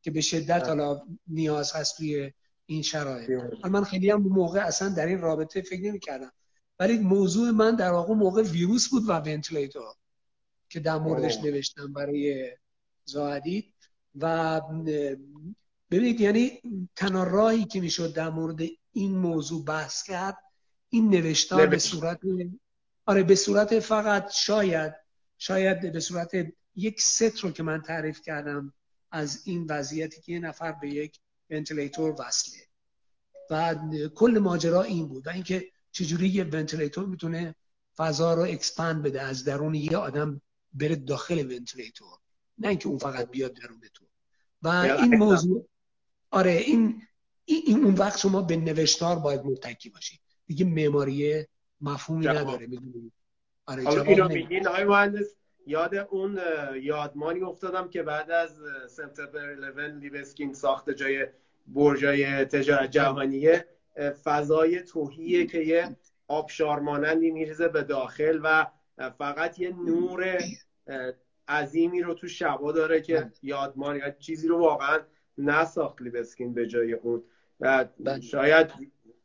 که به شدت حالا نیاز هست توی این شرایط. من خیلی هم موقع اصلا در این رابطه فکر نمی کردم ولی موضوع من در واقع موقع ویروس بود و ونتیلیتور که در موردش نوشتم برای زاهدید و ببینید یعنی تنها راهی که می‌شد در مورد این موضوع بحث کرد این نوشتار به صورت آره به صورت فقط شاید شاید به صورت یک ست رو که من تعریف کردم از این وضعیتی که یه نفر به یک ventilator وصله. و کل ماجرا این بود و اینکه چجوری یه ventilator می‌تونه فضا رو expand بده از درون یه آدم بره داخل ventilator. نه اینکه اون فقط بیاد درون تو. و این موضوع آره این این اون وقت شما به نوشتار باید متکی باشید. دیگه معماری مفهومی نداره می‌دونید آره جواب مهندس یاد اون یادمانی افتادم که بعد از سپتامبر 11 لیبسکین ساخت جای برجای تجارت جهانیه فضای توهیه که یه آبشار مانندی میریزه به داخل و فقط یه نور عظیمی رو تو شبا داره که بله. یادمان یا چیزی رو واقعا نساخت لیبسکین به جای اون. و بله. شاید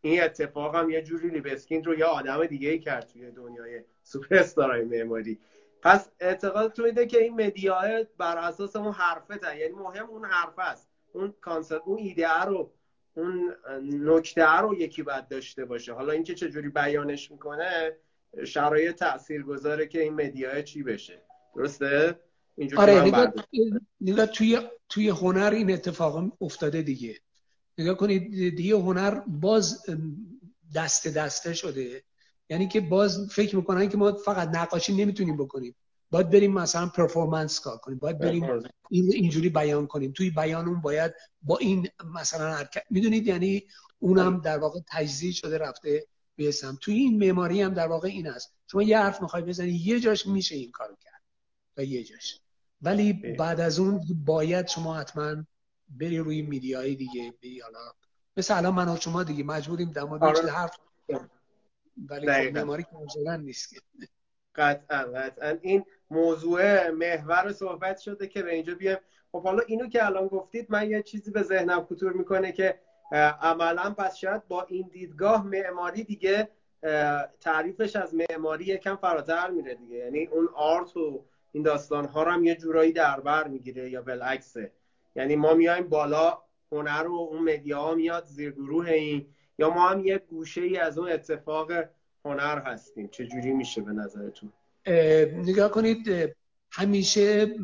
این اتفاق هم یه جوری لیبسکیند رو یه آدم دیگه ای کرد توی دنیای سوپر استارای معماری. پس اعتقاد تو میده که این media هه بر اساس اون حرفه تا یعنی مهم اون حرف است. اون concept اون ایده رو اون نکته رو یکی باید داشته باشه. حالا اینکه چجوری بیانش می‌کنه شرایط تأثیر گذاره که این media ی چی بشه. درسته؟ آره نگاه, توی توی هنر این اتفاق افتاده دیگه. نگاه کنید دیگه هنر باز دسته دسته شده. یعنی که باز فکر می‌کنن که ما فقط نقاشی نمی‌تونیم بکنیم. باید بریم مثلا پرفورمنس کار کنیم. باید بریم اینجوری بیان کنیم. توی بیانمون باید با این مثلا حرکت می‌دونید؟ یعنی اونم در واقع تجزیه شده رفته به توی این معماری هم در واقع این است شما یه حرف می‌خوای بزنی یه جاش میشه این کارو کرد. تا یه جاش. ولی بعد از اون باید شما حتما بری روی میدیای دیگه بری حالا. مثل الان من و شما دیگه مجبوریم در مورد آره. حرف ولی خب معماری که نیست قطعا قطعا. این موضوع محور صحبت شده که به اینجا بیایم. خب حالا اینو که الان گفتید من یه چیزی به ذهنم خطور می‌کنه که عملا پس شاید با این دیدگاه معماری دیگه تعریفش از معماری یکم فراتر میره دیگه. یعنی اون آرت و این داستان ها رو هم یه جورایی در بر می‌گیره یا بالعکسه. یعنی ما میایم بالا هنر و اون مدیا ها میاد زیر گروه این. یا ما هم یه گوشه ای از اون اتفاق هنر هستیم. چه جوری میشه به نظرتون؟ نگاه کنید همیشه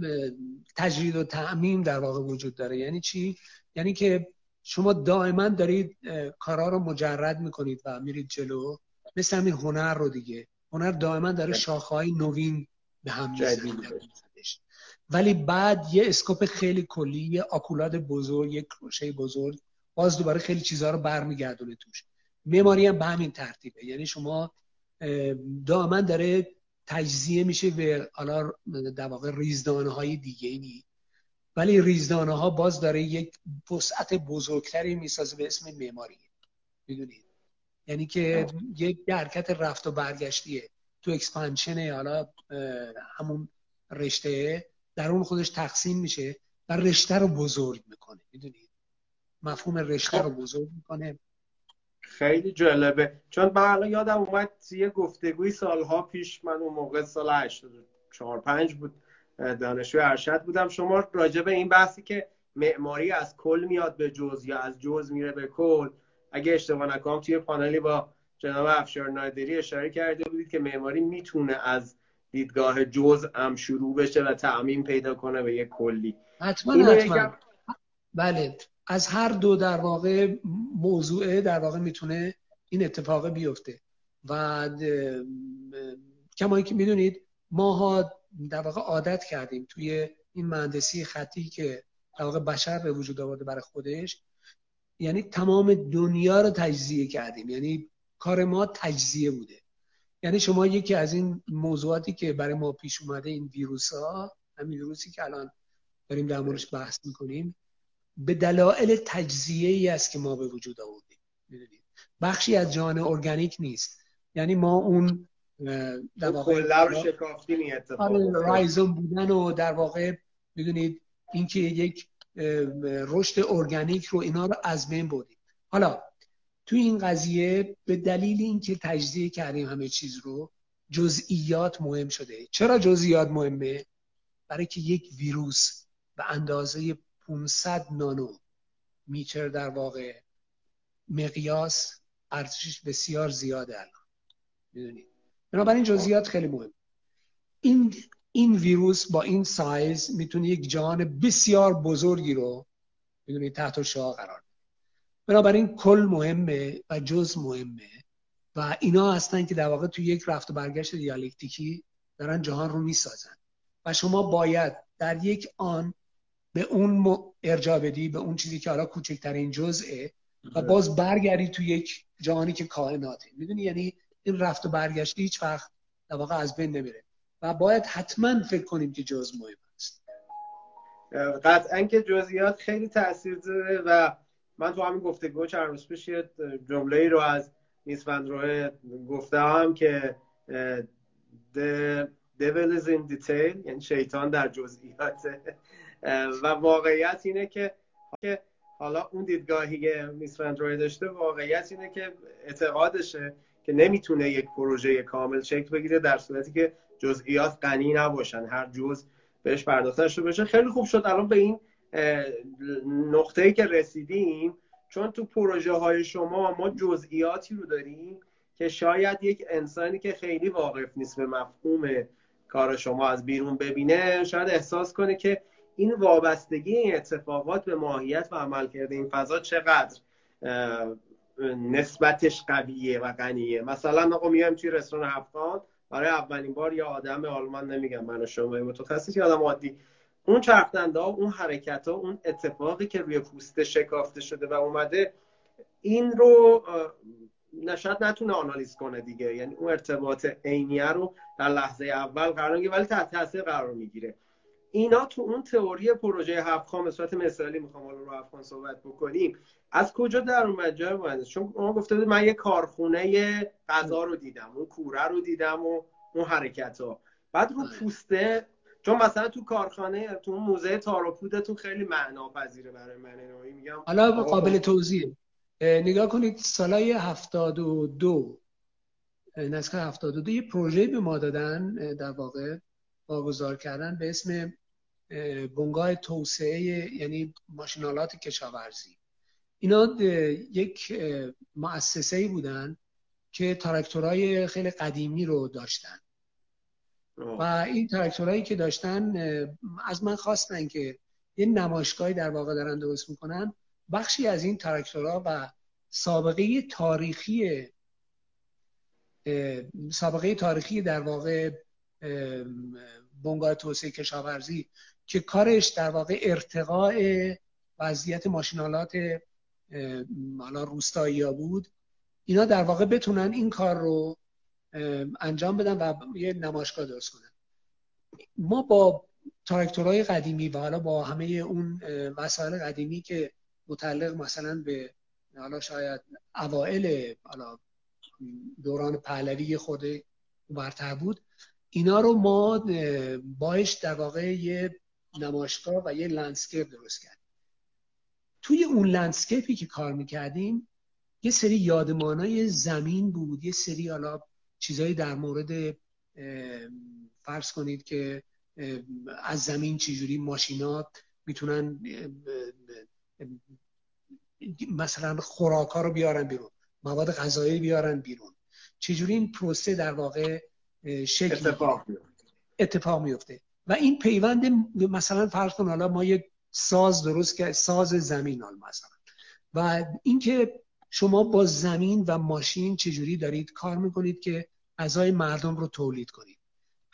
تجرید و تعمیم در واقع وجود داره. یعنی چی؟ یعنی که شما دائما دارید کارا رو مجرد می‌کنید و میرید جلو. مثل همین هنر رو دیگه. هنر دائما داره شاخهای نوین به هم ولی بعد یه اسکوپ خیلی کلی یه آکولاد بزرگ یه کروشه بزرگ باز دوباره خیلی چیزها رو برمیگردونه توش. معماری هم به همین ترتیبه. یعنی شما دائما داره تجزیه میشه به حالا در واقع ریزدانه های دیگه ای ولی ریزدانه ها باز داره یک وسعت بزرگتری می‌سازه به اسم معماری. می‌دونید یعنی که یک حرکت رفت و برگشتیه. تو اکسپانشن حالا همون رشته در اون خودش تقسیم میشه و رشته رو بزرگ می‌کنه. می‌دونید مفهوم رشته رو بزرگ می‌کنه. خیلی جالبه. چون من الان یادم اومد یه گفتگوی سالها پیش من اون موقع سال 84 5 بود. دانشجو ارشد بودم. شما راجع به این بحثی که معماری از کل میاد به جز یا از جز میره به کل اگه اشتباه نکنم توی پانلی با جناب افشار نادری اشاره کرده بودید که معماری می‌تونه از دیدگاه جز هم شروع بشه و تعمین پیدا کنه به یک کلی. حتما حتما. بله. از هر دو در واقع موضوعه در واقع می‌تونه این اتفاق بیفته. و کما که می‌دونید ماها در واقع عادت کردیم توی این مهندسی خطی که در واقع بشر به وجود آورده برای خودش یعنی تمام دنیا رو تجزیه کردیم. یعنی کار ما تجزیه بوده. یعنی شما یکی از این موضوعاتی که برای ما پیش اومده این ویروس ها همین ویروسی که الان داریم در موردش بحث می‌کنیم به دلایل تجزیه ای است که ما به وجود آوردیم می‌دونید؟ بخشی از جان ارگانیک نیست. یعنی ما اون در واقع شکافتیم آره، رایزوم بودن و در واقع می‌دونید اینکه یک رشد ارگانیک رو اینا رو از بین بردیم. حالا تو این قضیه به دلیل اینکه تجزیه کردیم همه چیز رو جزئیات مهم شده. چرا جزئیات مهمه؟ برای که یک ویروس به اندازه 500 نانو میتر در واقع مقیاس ارزشش بسیار زیاده الان. می‌دونید بنابراین جزئیات خیلی مهم. این این ویروس با این سایز می‌تونه یک جهان بسیار بزرگی رو می‌دونید تحت شعا قرار بنابراین کل مهمه و جز مهمه و اینا هستن که در واقع توی یک رفت و برگشت دیالکتیکی دارن جهان رو می‌سازن. و شما باید در یک آن به اون ارجاع بدی به اون چیزی که حالا کوچکترین جزئه و باز برگردی توی یک جهانی که کائناته. می‌دونی؟ یعنی این رفت و برگشت هیچ وقت در واقع از بین نمیره. و باید حتما فکر کنیم که جز مهم است. قطعا که جزئیات خیلی تاثیر داره و من تو همین گفتگو چند روز پیش یه جمله ای رو از نیس روی گفتم که the devil is in detail یعنی شیطان در جزئیات. و واقعیت اینه که حالا اون دیدگاهی که نیس روی داشته واقعیت اینه که اعتقادشه که نمی‌تونه یک پروژه کامل شکل بگیره در صورتی که جزئیات غنی نباشن هر جز بهش پرداخته بشه. خیلی خوب شد. الان به این نقطه‌ای که رسیدیم چون تو پروژه های شما ما جزئیاتی رو داریم که شاید یک انسانی که خیلی واقف نیست به مفهوم کار شما از بیرون ببینه شاید احساس کنه که این وابستگی این اتفاقات به ماهیت و عمل کرده. این فضا چقدر نسبتش قویه و غنیه. مثلا آقا میایم توی رستوران افغان برای اولین بار یا آدم آلمان نمیگم من و شما متخصص یا آدم عادی. اون چرخدنده ها اون حرکت ها اون اتفاقی که روی پوسته شکافته شده و اومده این رو نشاید نتونه آنالیز کنه دیگه. یعنی اون ارتباط عینیه رو در لحظه اول قرار می‌گیره ولی تحت تاثیر قرار می‌گیره. اینا تو اون تئوری پروژه هفخان به صورت مثالی می‌خوام حالا رو هفخان صحبت بکنیم. از کجا در اومد جای مهندس؟ چون ما گفته بود من یه کارخونه غذا رو دیدم اون کوره رو دیدم و اون حرکت ها بعد رو پوسته چون مثلا تو کارخانه تو موزه تاروپودتون خیلی معنا پذیره برای من میگم حالا قابل توضیح نگاه کنید سالای 72 نسخه 72 یه پروژه به ما دادن در واقع واگذار کردن به اسم بنگاه توسعه یعنی ماشینالات کشاورزی. اینا یک مؤسسه ای بودن که تراکتورهای خیلی قدیمی رو داشتن. و این تراکتورهایی که داشتن از من خواستن که یه نمایشگاهی در واقع دارن درست می‌کنن. بخشی از این تراکتورها و سابقه تاریخی سابقه تاریخی در واقع بنگاه توسعه کشاورزی که کارش در واقع ارتقاء وضعیت ماشینالات حالا روستایی بود. اینا در واقع بتونن این کار رو انجام بدن و یه نمایشگاه درست کنن ما با تراکتورهای قدیمی و حالا با همه اون وسایل قدیمی که متعلق مثلا به حالا شاید اوائل حالا دوران پهلوی خود برتر بود اینا رو ما باش در واقع یه نمایشگاه و یه landscape درست کردیم. توی اون landscape ی که کار می‌کردیم یه سری یادمانای زمین بود یه سری حالا چیزایی در مورد فرض کنید که از زمین چجوری ماشین‌آلات می‌تونن مثلا خوراک ها رو بیارن بیرون مواد غذایی بیارن بیرون. چجوری این پروسه در واقع شکل اتفاق اتفاق میفته و این پیوند مثلا فرض کن حالا ما یک ساز درست که ساز زمین حال مثلا. و اینکه شما با زمین و ماشین چجوری دارید کار می‌کنید که غذای مردم رو تولید کنید؟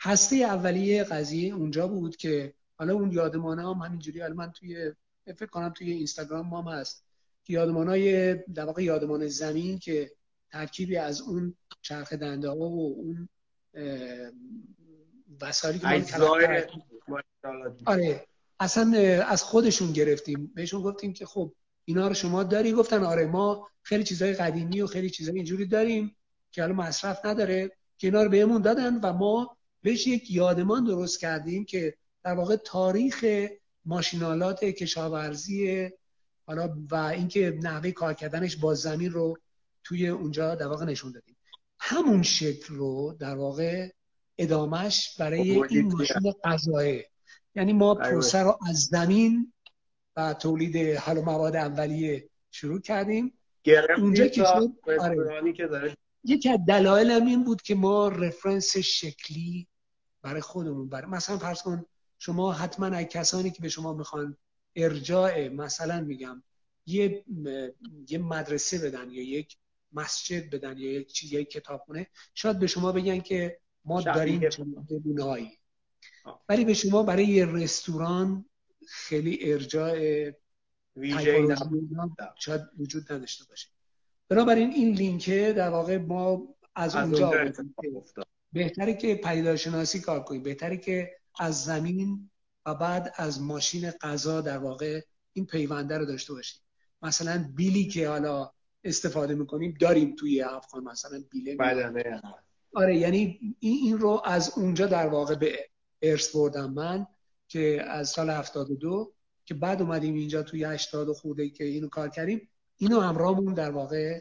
هسته اولیه قضیه اونجا بود که حالا اون یادمانه هم همینجوری حالا من توی فکر کنم توی اینستاگرام ما هست که یادمان های در واقع یادمان زمین که ترکیبی از اون چرخ دنده ها و اون وسایلی که آره اصلا از خودشون گرفتیم. بهشون گفتیم که خب اینا رو شما داری؟ گفتن آره ما خیلی چیزهای قدیمی و خیلی چیزهای اینجوری داریم که حالا مصرف نداره. که اینا رو بهمون دادن و ما بهش یک یادمان درست کردیم که در واقع تاریخ ماشینالات کشاورزی حالا و اینکه نحوه کار کردنش با زمین رو توی اونجا در واقع نشون دادیم. همون شکل رو در واقع ادامش برای این ماشین غذایی. یعنی ما پروسه رو از زمین و تولید حالا مواد اولیه شروع کردیم. اونجا که آره. یکی از دلایل این بود که ما رفرنس شکلی برای خودمون برای مثلا فرض کن شما حتما از کسانی که به شما می‌خوان ارجاع مثلا میگم یه یه مدرسه بدن یا یک مسجد بدن یا یک چیز یک کتابخونه شاید به شما بگن که ما داریم چنین ولی به شما برای یه رستوران خیلی ارجاع شاید وجود نداشته باشه. بنابراین این لینکه در واقع ما از, اونجا بهتره که پدیدارشناسی کار کنیم. بهتره که از زمین و بعد از ماشین غذا در واقع این پیونده رو داشته باشیم. مثلا بیلی که حالا استفاده می‌کنیم داریم توی افغان مثلا بیله آره یعنی این, این رو از اونجا در واقع به ارث بردم من. که از سال 72 که بعد اومدیم اینجا توی 80 خورده که اینو کار کردیم اینو همراهمون در واقع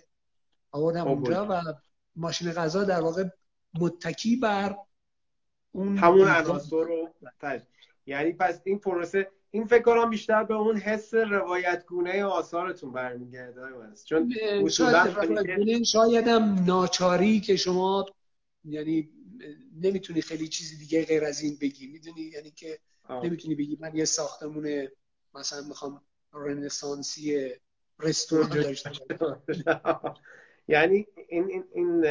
آوردم اونجا و ماشین غذا در واقع متکی بر اون همون عناصر رو یعنی پس این پروسه این فکر کنم بیشتر به اون حس روایت گونه آثارتون برمیگرده چون شاید شاید هم ناچاری که شما یعنی نمی‌تونی خیلی چیزی دیگه غیر از این بگی. می‌دونی؟ یعنی که نمی‌تونی بگی من یه ساختمون مثلا می‌خوام رنسانسی رستوران داشته یعنی این, این, این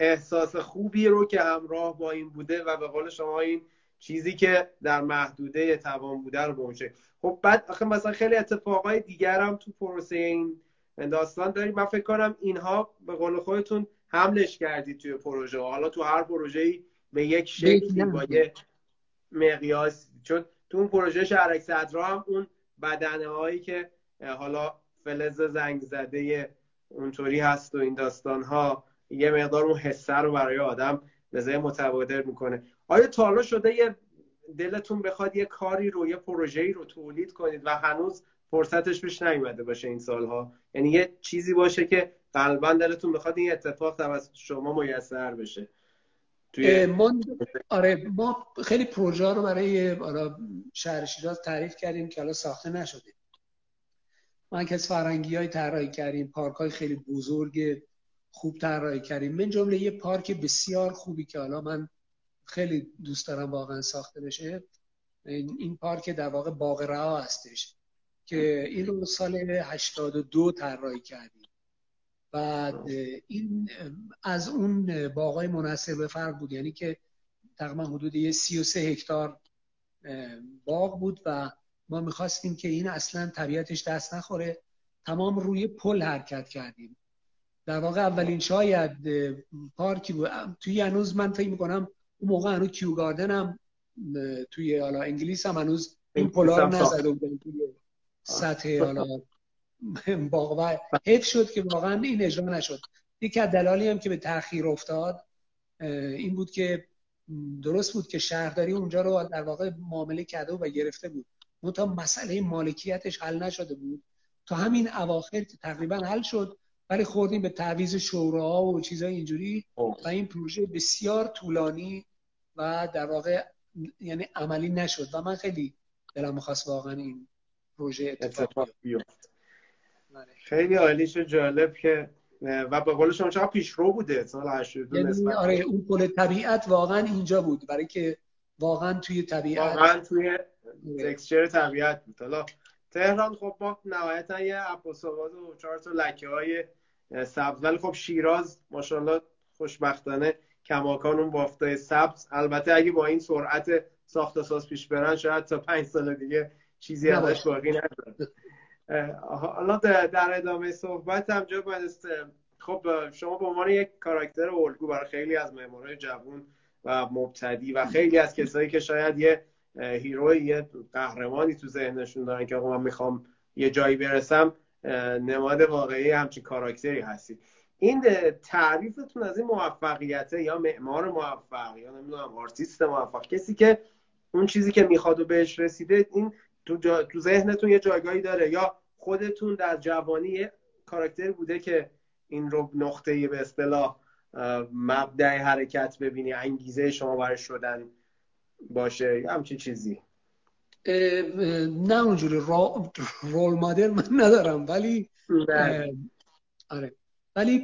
احساس خوبی رو که همراه با این بوده و به قول شما این چیزی که در محدوده توان بوده رو به خب بعد آخه مثلا خیلی اتفاقای دیگر هم تو پروسه این داستان داریم. من فکر کنم اینها به قول خودتون حملش کردید توی پروژه حالا تو هر پروژه‌ای به یک شکلی با یه مقیاس. چون تو اون پروژه شهرک صدرا هم اون بدنه هایی که حالا فلز زنگ زده اونطوری هست و این داستان ها یه مقدار اون حسه رو برای آدم به متبادر می‌کنه. آیا تالا شده یه دلتون بخواد یه کاری رو یه پروژه‌ای رو تولید کنید و هنوز فرصتش بهش نیومده باشه این سالها؟ یعنی یه چیزی باشه که قلبا دلتون بخواد این اتفاق توسط شما میسر بشه. توی ما آره ما خیلی پروژه رو برای شهر شیراز تعریف کردیم که حالا ساخته نشده. مرکز فرنگی های طراحی کردیم پارک های خیلی بزرگ خوب طراحی کردیم. من جمله یه پارک بسیار خوبی که حالا من خیلی دوست دارم واقعا ساخته بشه این پارک در واقع باغ رها هستش که این رو سال 82 طراحی کردیم. بعد این از اون باغای منصر به فرق بود. یعنی که تقریبا حدود یه 33 هکتار باغ بود و ما می‌خواستیم که این اصلا طبیعتش دست نخوره. تمام روی پل حرکت کردیم. در واقع اولین شاید پارکی بود. توی هنوز من فکر می‌کنم اون موقع هنوز کیو گاردن هم توی حالا انگلیس هم هنوز این پلا رو نزده بودن توی سطح حالا و حیف شد که واقعا این اجرا نشد. یکی از دلالی هم که به تاخیر افتاد این بود که درست بود که شهرداری اونجا رو در واقع معامله کرده و گرفته بود. تا مسئله مالکیتش حل نشده بود. تا همین اواخر تقریبا حل شد ولی خوردیم به تعویض شوراها و چیزای اینجوری. و این پروژه بسیار طولانی و در واقع یعنی عملی نشد. و من خیلی دلم می‌خواست واقعا این پروژه اتفاق بیفته. خیلی عالیش جالب که و به قول شما چقدر پیشرو بوده سال 82 یعنی آره اون پل طبیعت واقعا اینجا بود برای که واقعا توی طبیعت. واقعا توی تکسچر طبیعت بود. حالا تهران خب ما نهایتا یه عباس و چهار تا لکه های سبز. ولی خب شیراز ماشاءالله خوشبختانه کماکان اون بافتای سبز. البته اگه با این سرعت ساخت ساز پیش برن شاید تا پنج سال دیگه چیزی ازش باقی نداره حالا در ادامه صحبت هم جا خب شما به عنوان یک کاراکتر الگو برای خیلی از معمارای جوون و مبتدی و خیلی از کسایی که شاید یه هیروی یه قهرمانی تو ذهنشون دارن که آقا من می‌خوام یه جایی برسم نماد واقعی همچین کاراکتری هستی. این تعریفتون از این موفقیته یا معمار موفق یا نمی‌دونم آرتیست موفق کسی که اون چیزی که می‌خواد و بهش رسیده این تو, تو ذهنتون یه جایگاهی داره. یا خودتون در جوانی کاراکتری بوده که این رو نقطه به اصطلاح مبدع حرکت ببینی انگیزه شما برای شدن باشه یا همچین چیزی. نه اونجوری رول مدل من ندارم ولی آره. ولی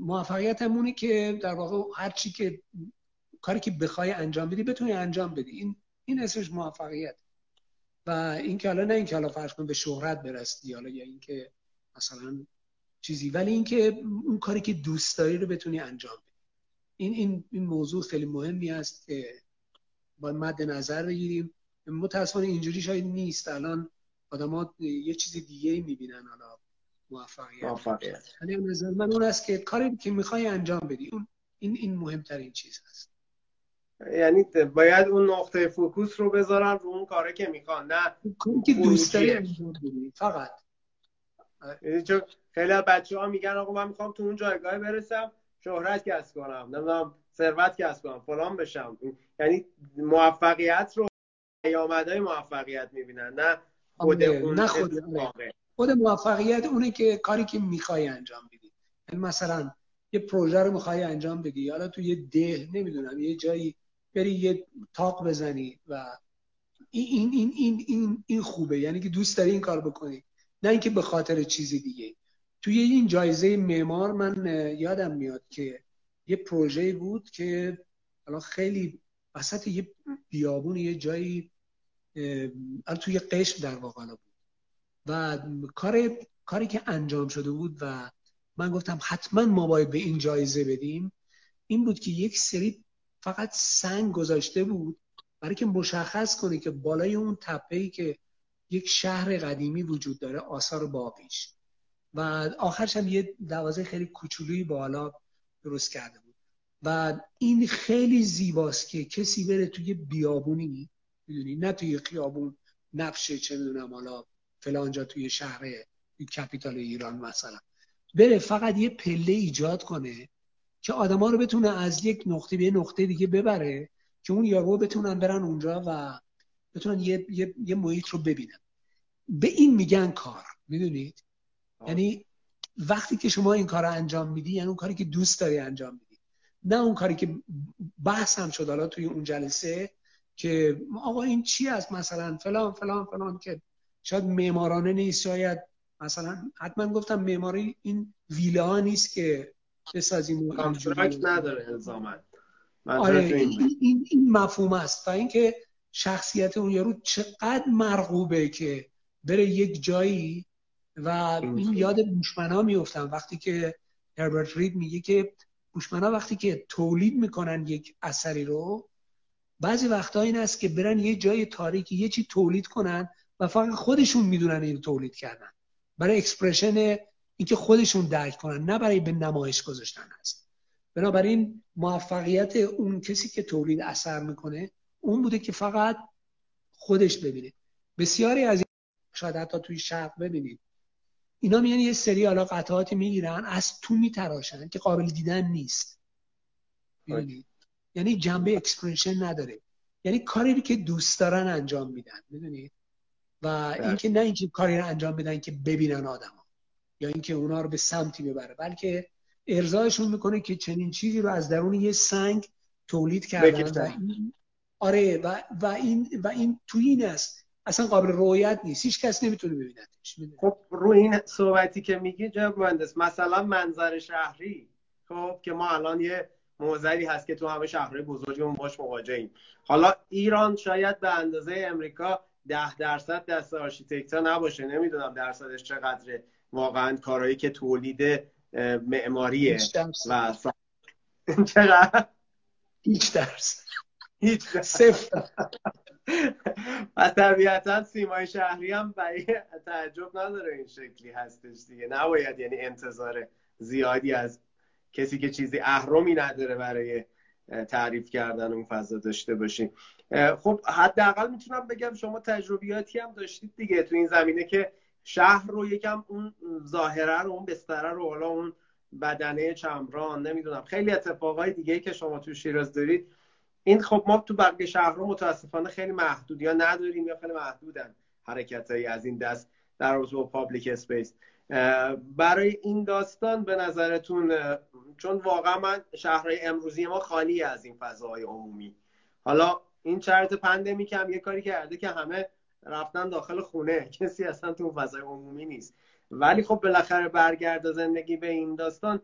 موفقیت همونه که در واقع هر چی که کاری که بخوای انجام بدی بتونی انجام بدی. این این اسمش موفقیت. و این که حالا نه این که حالا فرض کن به شهرت برستی حالا یا اینکه مثلا چیزی ولی اینکه اون کاری که دوست داری رو بتونی انجام بدی. این این این موضوع خیلی مهمی است که باید مد نظر بگیریم. متاسفانه اینجوری شاید نیست. الان آدما یه چیز دیگه می‌بینن حالا موفقیت. موفقیت. نظر من اون است که کاری که می‌خوای انجام بدی اون این این مهمترین چیز هست یعنی باید اون نقطه فوکوس رو بذارن رو اون کاری که می‌خوان نه که دوست داری فقط. یعنی چون خیلی بچه ها میگن آقا من می‌خوام تو اون جایگاه برسم شهرت کسب کنم نمی‌دونم ثروت کسب کنم فلان بشم. یعنی موفقیت رو پیامدهای موفقیت می‌بینن نه خود آره، اون نه خود, خود موفقیت اونه که کاری که می‌خوای انجام بدی. یعنی مثلا یه پروژه رو می‌خوای انجام بدی حالا تو یه ده نمی‌دونم یه جایی بری یه تاق بزنی و این این این این این خوبه. یعنی که دوست داری این کار بکنی. نه اینکه به خاطر چیزی دیگه. توی این جایزه معمار من یادم میاد که یه پروژه بود که الان خیلی وسط یه بیابون یه جایی توی قشم در واقع بود. و کار کاری که انجام شده بود و من گفتم حتما ما باید به این جایزه بدیم این بود که یک سری فقط سنگ گذاشته بود برای که مشخص کنه که بالای اون تپه که یک شهر قدیمی وجود داره آثار باقیش. و آخرش هم یه دوازه خیلی کوچولویی بالا درست کرده بود. و این خیلی زیباست که کسی بره توی بیابونی می‌دونی؟ نه توی خیابون نفشه چه می‌دونم حالا فلانجا توی شهر کپیتال ایران مثلا. بره فقط یه پله ایجاد کنه که آدما رو بتونه از یک نقطه به نقطه دیگه ببره که اون یارو بتونن برن اونجا و بتونن یه, یه،, یه محیط رو ببینن. به این میگن کار می‌دونید؟ یعنی وقتی که شما این کار رو انجام میدی یعنی اون کاری که دوست داری انجام میدی نه اون کاری که بحث هم شد حالا توی اون جلسه که آقا این چی است مثلا؟ فلان فلان فلان که شاید معمارانه نیست شاید مثلا حتما گفتم معماری این ویله ها نیست که بسازیم نداره الزاما. آره این, این, این مفهوم است. و اینکه شخصیت اون یارو چقدر مرغوبه که بره یک جایی و این یاد بوشمنا میفتم وقتی که هربرت رید میگه که بوشمنا وقتی که تولید می‌کنن یک اثری رو بعضی وقتا این است که برن یه جای تاریکی یه چی تولید کنن و فقط خودشون می‌دونن این تولید کردن. برای expression اینکه خودشون درک کنن نه برای به نمایش گذاشتن هست. بنابراین موفقیت اون کسی که تولید اثر می‌کنه اون بوده که فقط خودش ببینه. بسیاری از این شاید حتی توی شرق ببینید. اینا میان یه سری حالا قطعاتی می‌گیرن از تو میتراشن که قابل دیدن نیست. یعنی جنبه expression نداره. یعنی کاری که دوست دارن انجام میدن. می‌دونید و اینکه نه اینکه کاری رو انجام بدن که ببینن آدما یا اینکه اونا رو به سمتی ببره. بلکه ارزایشون می‌کنه که چنین چیزی رو از درون یه سنگ تولید کردن و این آره و, و این و این تو این است. اصلا قابل رویت نیست. هیچ کس نمی‌تونه ببیندش. خب رو این صحبتی که میگی جناب مهندس مثلا منظر شهری. خب که ما الان یه موزلی هست که تو همه شهرهای بزرگمون باش مواجهیم. حالا ایران شاید به اندازه امریکا ده درصد دست آرشیتکتا نباشه. نمی‌دونم درصدش چقدره. واقعا کارهایی که تولید معماریه و چقدر؟ هیچ درس. هیچ صفر. و طبیعتا سیمای شهری هم برای تعجب نداره این شکلی هستش دیگه. نباید یعنی انتظار زیادی از کسی که چیزی اهرمی نداره برای تعریف کردن اون فضا داشته باشیم خب حداقل می‌تونم بگم شما تجربیاتی هم داشتید دیگه تو این زمینه که شهر رو یکم اون ظاهره رو اون بستره رو حالا اون بدنه چمران نمی‌دونم. خیلی اتفاقای دیگه که شما تو شیراز دارید. این خب ما تو بقیه شهر رو متاسفانه خیلی محدود یا نداریم یا خیلی محدودن حرکت از این دست در رابطه با public space برای این داستان به نظرتون چون واقعا من شهرهای امروزی ما خالی از این فضاهای عمومی. حالا این شرط پندمی هم یه کاری کرده که همه رفتن داخل خونه. کسی اصلا تو فضای عمومی نیست. ولی خب بالاخره برگرد زندگی به این داستان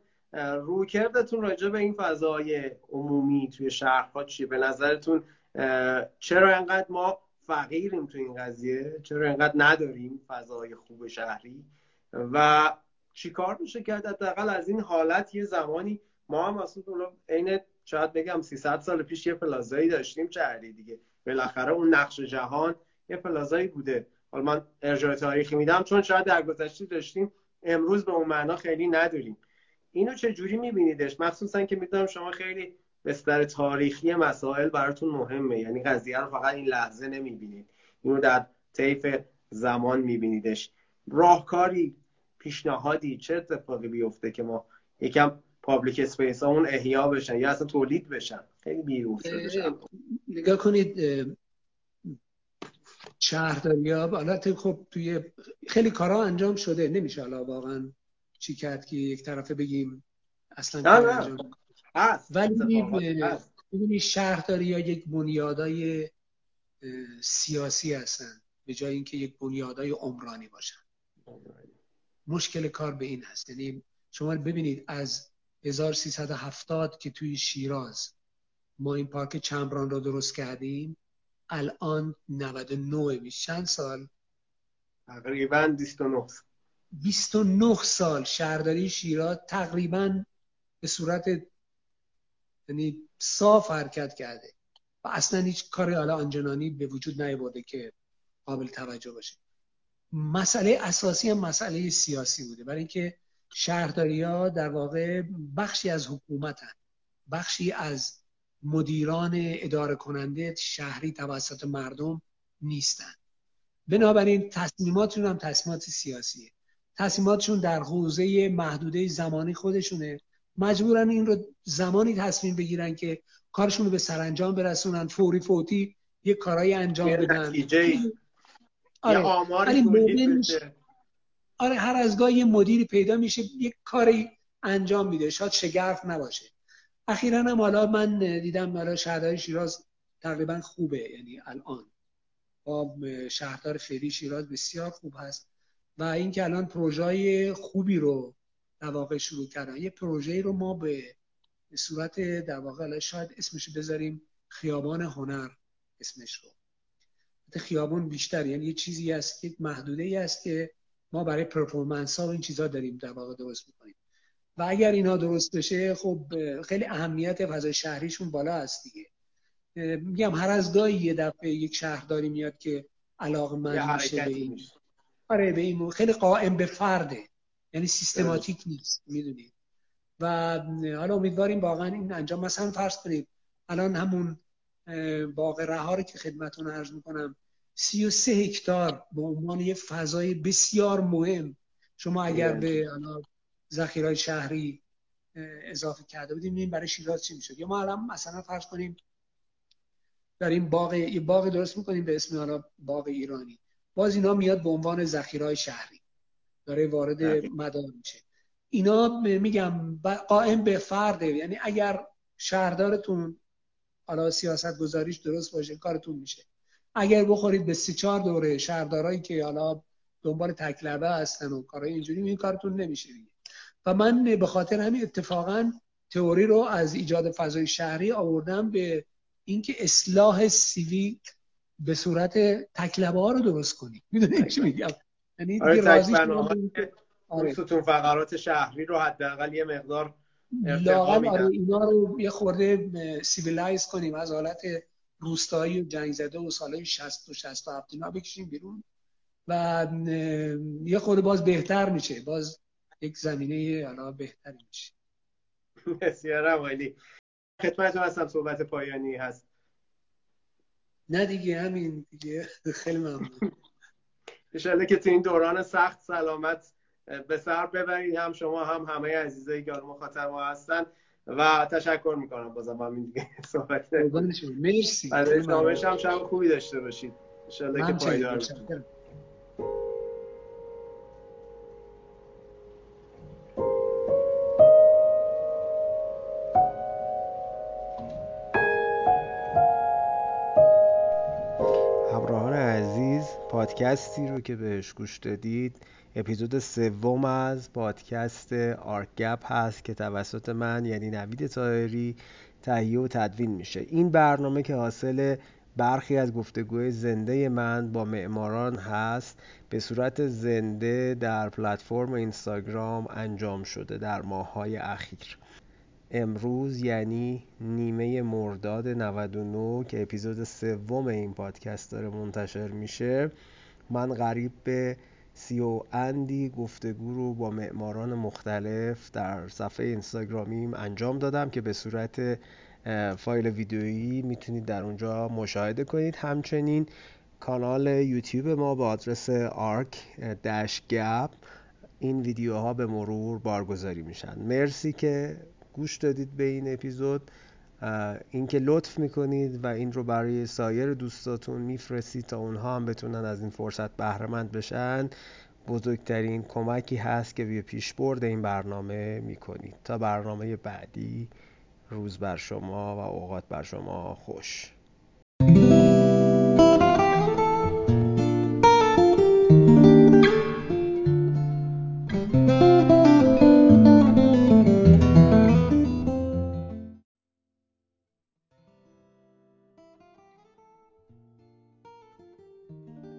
روکردتون راجع به این فضای عمومی توی شهرها چیه؟ به نظرتون چرا انقدر ما فقیریم تو این قضیه؟ چرا انقدر نداریم فضای خوب شهری؟ و چیکار میشه کرد حداقل از این حالت یه زمانی ما هم اصلا عین شاید بگم 300 سال پیش یه پلازایی داشتیم شهری دیگه. بالاخره اون نقش جهان یه پلازایی بوده. حالا من ارجاع تاریخی میدم چون شاید در گذشته داشتیم امروز به اون معنا خیلی نداریم. اینو چه جوری میبینیدش؟ مخصوصا که می‌دونم شما خیلی بستر تاریخی مسائل براتون مهمه. یعنی قضیه رو فقط این لحظه نمی‌بینید. اینو در طیف زمان میبینیدش. راهکاری پیشنهادی چه اتفاقی بیفته که ما یکم public space ها اون احیا بشن یا اصلا تولید بشن؟ خیلی بیرون شده نگاه کنید شهرداری ها خب توی خیلی کارا انجام شده. نمیشه حالا واقعا چی کرد که یک طرفه بگیم اصلا نه نه. ولی ببینی شهرداری یا یک بنیادای سیاسی هستن. به جای اینکه یک بنیادهای عمرانی باشن. مشکل کار به این هست. یعنی شما ببینید از 1370 که توی شیراز ما این پارک چمران رو درست کردیم الان 99 میشه چند سال؟ تقریبا 29 29 سال. شهرداری شیراز تقریبا به صورت یعنی صاف حرکت کرده و اصلا هیچ کاری حالا آنجنانی به وجود نیاورده که قابل توجه باشه. مسئله اساسی هم مسئله سیاسی بوده. برای اینکه شهرداری ها در واقع بخشی از حکومتن بخشی از مدیران اداره کننده شهری توسط مردم نیستن. بنابراین تصمیماتشون هم تصمیمات سیاسیه. تصمیماتشون در حوزه محدوده زمانی خودشونه. مجبورن این رو زمانی تصمیم بگیرن که کارشون رو به سرانجام برسونن فوری فوتی یه کارایی انجام بدن. آره. آماری آره هر از گاه یه مدیری پیدا میشه یه کاری انجام میده. شاید شگرف نباشه. اخیرا هم حالا من دیدم حالا شهرداری شیراز تقریبا خوبه. یعنی الان با شهردار فعلی شیراز بسیار خوب هست و اینکه الان پروژه خوبی رو در واقع شروع کردن. یه پروژه رو ما به صورت در واقع شاید اسمش بذاریم خیابان هنر اسمش رو. خیابان بیشتر یعنی یه چیزی هست که محدوده است که ما برای پرفورمنس ها و این چیزا داریم در واقع درست می‌کنیم. و اگر اینا درست بشه خب خیلی اهمیت فضای شهریشون بالا هست دیگه. میگم هر از گاهی یه دفعه یک شهرداری میاد که علاقه من میشه به این. آره به این خیلی قائم به فرده. یعنی سیستماتیک نیست می‌دونید و حالا امیدواریم واقعا این انجام. مثلا فرض کنید الان همون باغ رها که خدمتون عرض می‌کنم 33 هکتار به عنوان یه فضای بسیار مهم. شما اگر به ذخیره شهری اضافه کرده بودیم. این برای شیراز چی می‌شد. یا ما الان مثلا فرض کنیم این باغ یه باغ درست می‌کنیم به اسم حالا باغ ایرانی. باز اینا میاد به عنوان ذخیره شهری. داره وارد مدار میشه. اینا میگم قائم به فرده یعنی اگر شهردارتون حالا سیاست گذاریش درست باشه کارتون میشه. اگر بخورید به سی چهار دوره شهردارایی که حالا دنبال تکلبه هستن و کارهای اینجوری این کارتون نمیشه دیگه. و من به خاطر همین اتفاقا تئوری رو از ایجاد فضای شهری آوردم به اینکه اصلاح civic به صورت تک لبه ها رو درست کنیم. می‌دونی چی میگم؟ یعنی آره آره. ستون فقرات شهری رو حداقل یه مقدار لاقل آره اینا رو یه خورده civilize کنیم از حالت روستایی و جنگ زده و سالهای 60 و 67 اینا بکشیم بیرون و یه خورده باز بهتر میشه. باز یک زمینه حالا بهتری میشه. بسیار عالی. خدمتتون هستم صحبت پایانی هست. نه دیگه همین دیگه. خیلی ممنون. انشالله که تو این دوران سخت سلامت به سر ببرید هم شما هم همه عزیزایی که مخاطب ما هستن و تشکر می‌کنم بازم همین دیگه صحبت. مرسی. از هم شب خوبی داشته باشید. انشالله که پایدار پادکستی رو که بهش گوش دادید. اپیزود سوم از پادکست آرک گپ هست که توسط من یعنی نوید تاهری تهیه و تدوین میشه. این برنامه که حاصل برخی از گفتگوی زنده من با معماران هست به صورت زنده در پلتفرم اینستاگرام انجام شده در ماههای اخیر. امروز یعنی نیمه مرداد 99 که اپیزود سوم این پادکست داره منتشر میشه من قریب به سی و اندی گفتگو رو با معماران مختلف در صفحه اینستاگرامیم انجام دادم که به صورت فایل ویدیویی می‌تونید در اونجا مشاهده کنید. همچنین کانال یوتیوب ما با آدرس آرک گپ این ویدیوها به مرور بارگذاری میشن. مرسی که گوش دادید به این اپیزود. اینکه لطف می‌کنید و این رو برای سایر دوستاتون میفرستید تا اونها هم بتونن از این فرصت بهرهمند بشن بزرگترین کمکی هست که به پیشبرد این برنامه می‌کنید. تا برنامه بعدی روز بر شما و اوقات بر شما خوش.